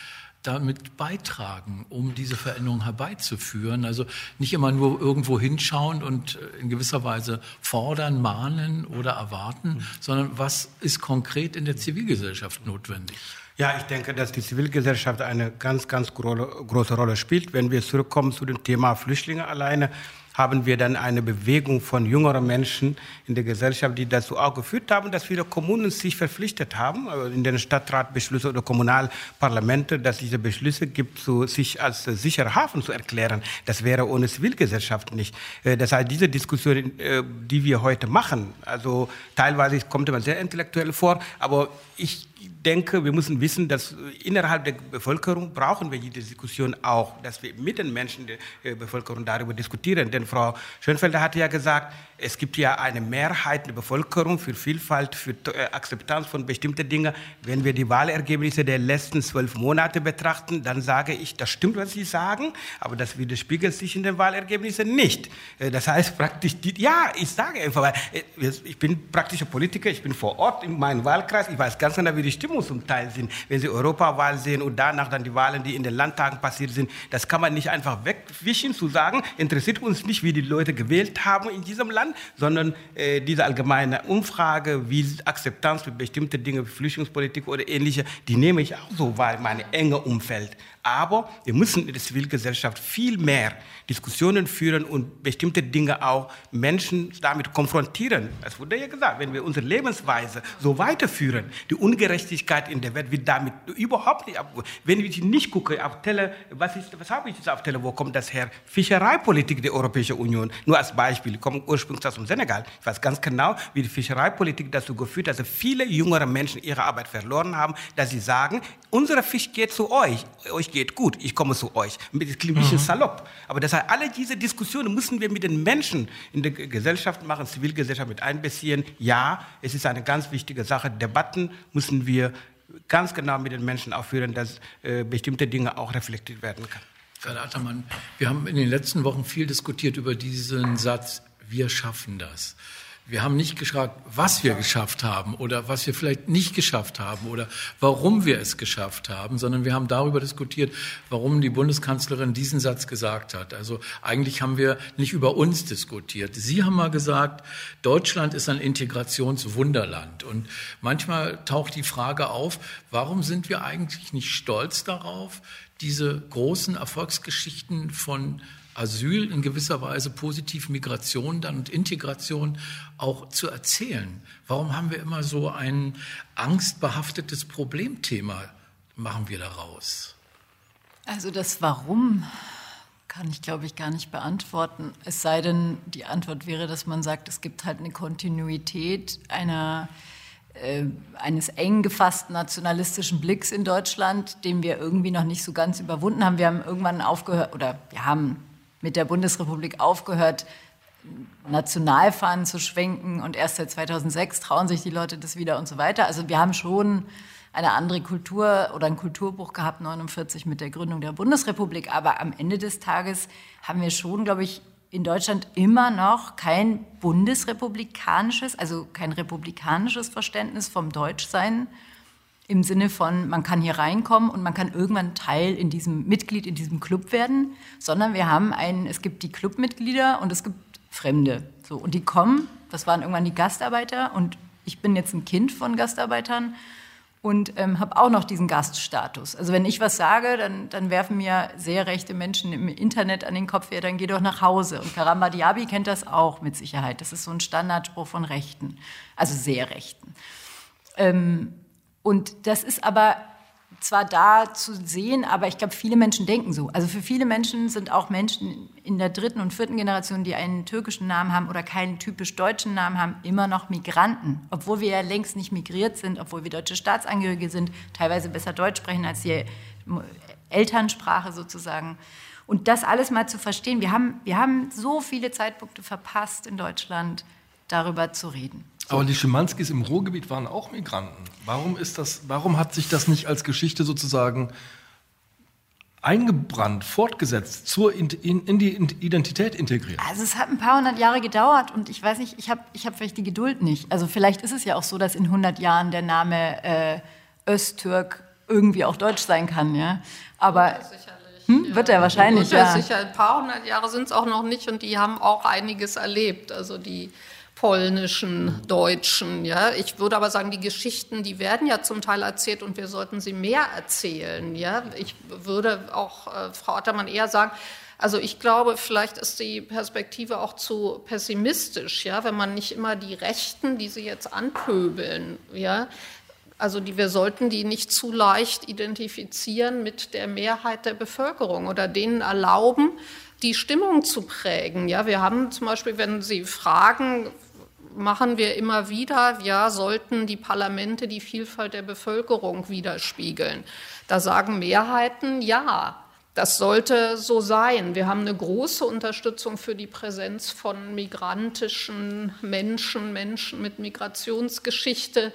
damit beitragen, um diese Veränderung herbeizuführen. Also nicht immer nur irgendwo hinschauen und äh, in gewisser Weise fordern, mahnen oder erwarten, mhm. sondern was ist konkret in der Zivilgesellschaft notwendig? Ja, ich denke, dass die Zivilgesellschaft eine ganz, ganz große Rolle spielt. Wenn wir zurückkommen zu dem Thema Flüchtlinge alleine, haben wir dann eine Bewegung von jüngeren Menschen in der Gesellschaft, die dazu auch geführt haben, dass viele Kommunen sich verpflichtet haben, also in den Stadtratbeschlüsse oder Kommunalparlamente, dass diese Beschlüsse gibt, so sich als sicherer Hafen zu erklären. Das wäre ohne Zivilgesellschaft nicht. Äh, das heißt, diese Diskussion, äh, die wir heute machen, also teilweise kommt man sehr intellektuell vor, aber ich denke, wir müssen wissen, dass innerhalb der Bevölkerung brauchen wir diese Diskussion auch, dass wir mit den Menschen der äh, Bevölkerung darüber diskutieren. Denn Frau Schönfelder hatte ja gesagt, es gibt ja eine Mehrheit der Bevölkerung für Vielfalt, für äh, Akzeptanz von bestimmten Dingen. Wenn wir die Wahlergebnisse der letzten zwölf Monate betrachten, dann sage ich, das stimmt, was Sie sagen, aber das widerspiegelt sich in den Wahlergebnissen nicht. Äh, das heißt praktisch, ja, ich sage einfach, ich bin praktischer Politiker, ich bin vor Ort in meinem Wahlkreis, ich weiß ganz genau, wie die Stimmung zum Teil sind. Wenn Sie Europawahl sehen und danach dann die Wahlen, die in den Landtagen passiert sind, das kann man nicht einfach wegwischen, zu sagen, interessiert uns nicht, wie die Leute gewählt haben in diesem Land, sondern äh, diese allgemeine Umfrage, wie Akzeptanz für bestimmte Dinge, Flüchtlingspolitik oder ähnliche, die nehme ich auch so wahr in meinem engen Umfeld. Aber wir müssen in der Zivilgesellschaft viel mehr Diskussionen führen und bestimmte Dinge auch Menschen damit konfrontieren. Es wurde ja gesagt, wenn wir unsere Lebensweise so weiterführen, die Ungerechtigkeit in der Welt wird damit überhaupt nicht ab. Wenn ich nicht gucke auf Tele, was, ist, was habe ich jetzt auf Tele, wo kommt das her? Fischereipolitik der Europäischen Union. Nur als Beispiel, ich komme ursprünglich aus dem Senegal. Ich weiß ganz genau, wie die Fischereipolitik dazu geführt hat, dass viele jüngere Menschen ihre Arbeit verloren haben, dass sie sagen, unser Fisch geht zu euch, euch geht gut, ich komme zu euch. Das klingt ein bisschen mhm. salopp. Aber das heißt, alle diese Diskussionen müssen wir mit den Menschen in der Gesellschaft machen, Zivilgesellschaft mit einbeziehen. Ja, es ist eine ganz wichtige Sache. Debatten müssen wir ganz genau mit den Menschen aufführen, dass äh, bestimmte Dinge auch reflektiert werden können. Herr Attermann, wir haben in den letzten Wochen viel diskutiert über diesen Satz, wir schaffen das. Wir haben nicht gefragt, was wir geschafft haben oder was wir vielleicht nicht geschafft haben oder warum wir es geschafft haben, sondern wir haben darüber diskutiert, warum die Bundeskanzlerin diesen Satz gesagt hat. Also eigentlich haben wir nicht über uns diskutiert. Sie haben mal gesagt, Deutschland ist ein Integrationswunderland. Und manchmal taucht die Frage auf, warum sind wir eigentlich nicht stolz darauf, diese großen Erfolgsgeschichten von Asyl, in gewisser Weise positiv Migration dann und Integration auch zu erzählen. Warum haben wir immer so ein angstbehaftetes Problemthema, machen wir daraus? Also das Warum kann ich, glaube ich, gar nicht beantworten. Es sei denn, die Antwort wäre, dass man sagt, es gibt halt eine Kontinuität einer äh, eines eng gefassten nationalistischen Blicks in Deutschland, den wir irgendwie noch nicht so ganz überwunden haben. Wir haben irgendwann aufgehört, oder wir haben mit der Bundesrepublik aufgehört, Nationalfahnen zu schwenken und erst seit 2006 trauen sich die Leute das wieder und so weiter. Also wir haben schon eine andere Kultur oder ein Kulturbruch gehabt, 49 mit der Gründung der Bundesrepublik. Aber am Ende des Tages haben wir schon, glaube ich, in Deutschland immer noch kein bundesrepublikanisches, also kein republikanisches Verständnis vom Deutschsein im Sinne von, man kann hier reinkommen und man kann irgendwann Teil in diesem Mitglied in diesem Club werden, sondern wir haben einen, es gibt die Clubmitglieder und es gibt Fremde. So, und die kommen, das waren irgendwann die Gastarbeiter und ich bin jetzt ein Kind von Gastarbeitern und ähm, habe auch noch diesen Gaststatus. Also wenn ich was sage, dann, dann werfen mir sehr rechte Menschen im Internet an den Kopf, ja, dann geh doch nach Hause. Und Karamba Diaby kennt das auch mit Sicherheit. Das ist so ein Standardspruch von Rechten, also sehr Rechten. Ähm, und das ist aber zwar da zu sehen, aber ich glaube, viele Menschen denken so. Also für viele Menschen sind auch Menschen in der dritten und vierten Generation, die einen türkischen Namen haben oder keinen typisch deutschen Namen haben, immer noch Migranten. Obwohl wir ja längst nicht migriert sind, obwohl wir deutsche Staatsangehörige sind, teilweise besser Deutsch sprechen als die Elternsprache sozusagen. Und das alles mal zu verstehen, wir haben, wir haben so viele Zeitpunkte verpasst in Deutschland, darüber zu reden. Aber die Schimanskis im Ruhrgebiet waren auch Migranten. Warum, ist das, warum hat sich das nicht als Geschichte sozusagen eingebrannt, fortgesetzt, zur, in, in, die Identität integriert? Also es hat ein paar hundert Jahre gedauert und ich weiß nicht, ich habe ich hab vielleicht die Geduld nicht. Also vielleicht ist es ja auch so, dass in 100 Jahren der Name äh, Östtürk irgendwie auch deutsch sein kann, ja. Aber hm? Wird er wahrscheinlich, ja. Sicher, ein paar hundert Jahre sind es auch noch nicht und die haben auch einiges erlebt. Also die polnischen, deutschen. Ja, ich würde aber sagen, die Geschichten, die werden ja zum Teil erzählt und wir sollten sie mehr erzählen. Ja, ich würde auch äh, Frau Ottermann eher sagen, also ich glaube, vielleicht ist die Perspektive auch zu pessimistisch, ja, wenn man nicht immer die Rechten, die sie jetzt anpöbeln, ja, also die, wir sollten die nicht zu leicht identifizieren mit der Mehrheit der Bevölkerung oder denen erlauben, die Stimmung zu prägen. Ja, wir haben zum Beispiel, wenn Sie fragen, machen wir immer wieder, ja, sollten die Parlamente die Vielfalt der Bevölkerung widerspiegeln. Da sagen Mehrheiten, ja, das sollte so sein. Wir haben eine große Unterstützung für die Präsenz von migrantischen Menschen, Menschen mit Migrationsgeschichte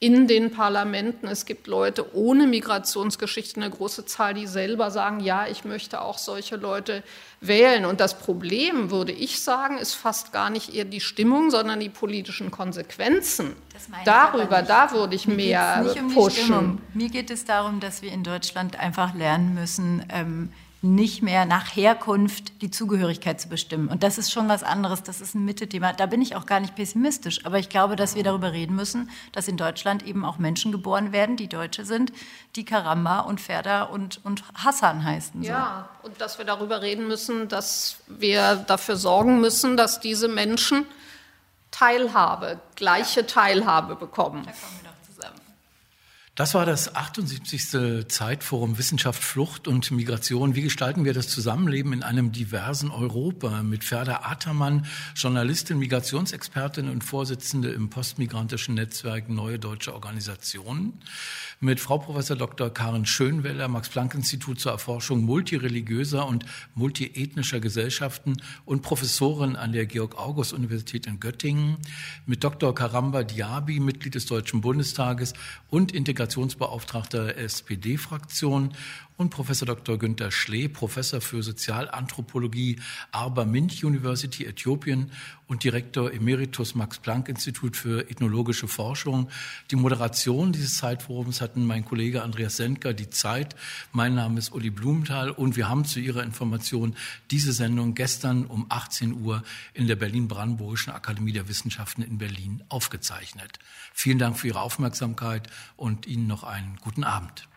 in den Parlamenten. Es gibt Leute ohne Migrationsgeschichte, eine große Zahl, die selber sagen, ja, ich möchte auch solche Leute wählen. Und das Problem, würde ich sagen, ist fast gar nicht eher die Stimmung, sondern die politischen Konsequenzen. Darüber, da würde ich Mir mehr um pushen. Mir geht es darum, dass wir in Deutschland einfach lernen müssen, ähm, nicht mehr nach Herkunft die Zugehörigkeit zu bestimmen. Und das ist schon was anderes, das ist ein Mitte-Thema. Da bin ich auch gar nicht pessimistisch, aber ich glaube, dass wir darüber reden müssen, dass in Deutschland eben auch Menschen geboren werden, die Deutsche sind, die Karamba und Ferda und, und Hassan heißen. So. Ja, und dass wir darüber reden müssen, dass wir dafür sorgen müssen, dass diese Menschen Teilhabe, gleiche Teilhabe bekommen. Da kommen wir das war das 78. Zeitforum Wissenschaft, Flucht und Migration. Wie gestalten wir das Zusammenleben in einem diversen Europa? Mit Ferda Atermann, Journalistin, Migrationsexpertin und Vorsitzende im postmigrantischen Netzwerk Neue Deutsche Organisationen mit Frau Professor Dr. Karen Schönweller, Max-Planck-Institut zur Erforschung multireligiöser und multiethnischer Gesellschaften und Professorin an der Georg-August-Universität in Göttingen, mit Dr. Karamba Diaby, Mitglied des Deutschen Bundestages und Integrations Migrationsbeauftragter der SPD-Fraktion und Professor Dr. Günter Schlee, Professor für Sozialanthropologie, Arba Mint University Äthiopien und Direktor Emeritus Max Planck Institut für ethnologische Forschung. Die Moderation dieses Zeitforums hatten mein Kollege Andreas Sendker, die Zeit. Mein Name ist Uli Blumenthal und wir haben zu Ihrer Information diese Sendung gestern um 18 Uhr in der Berlin-Brandenburgischen Akademie der Wissenschaften in Berlin aufgezeichnet. Vielen Dank für Ihre Aufmerksamkeit und Ihnen noch einen guten Abend.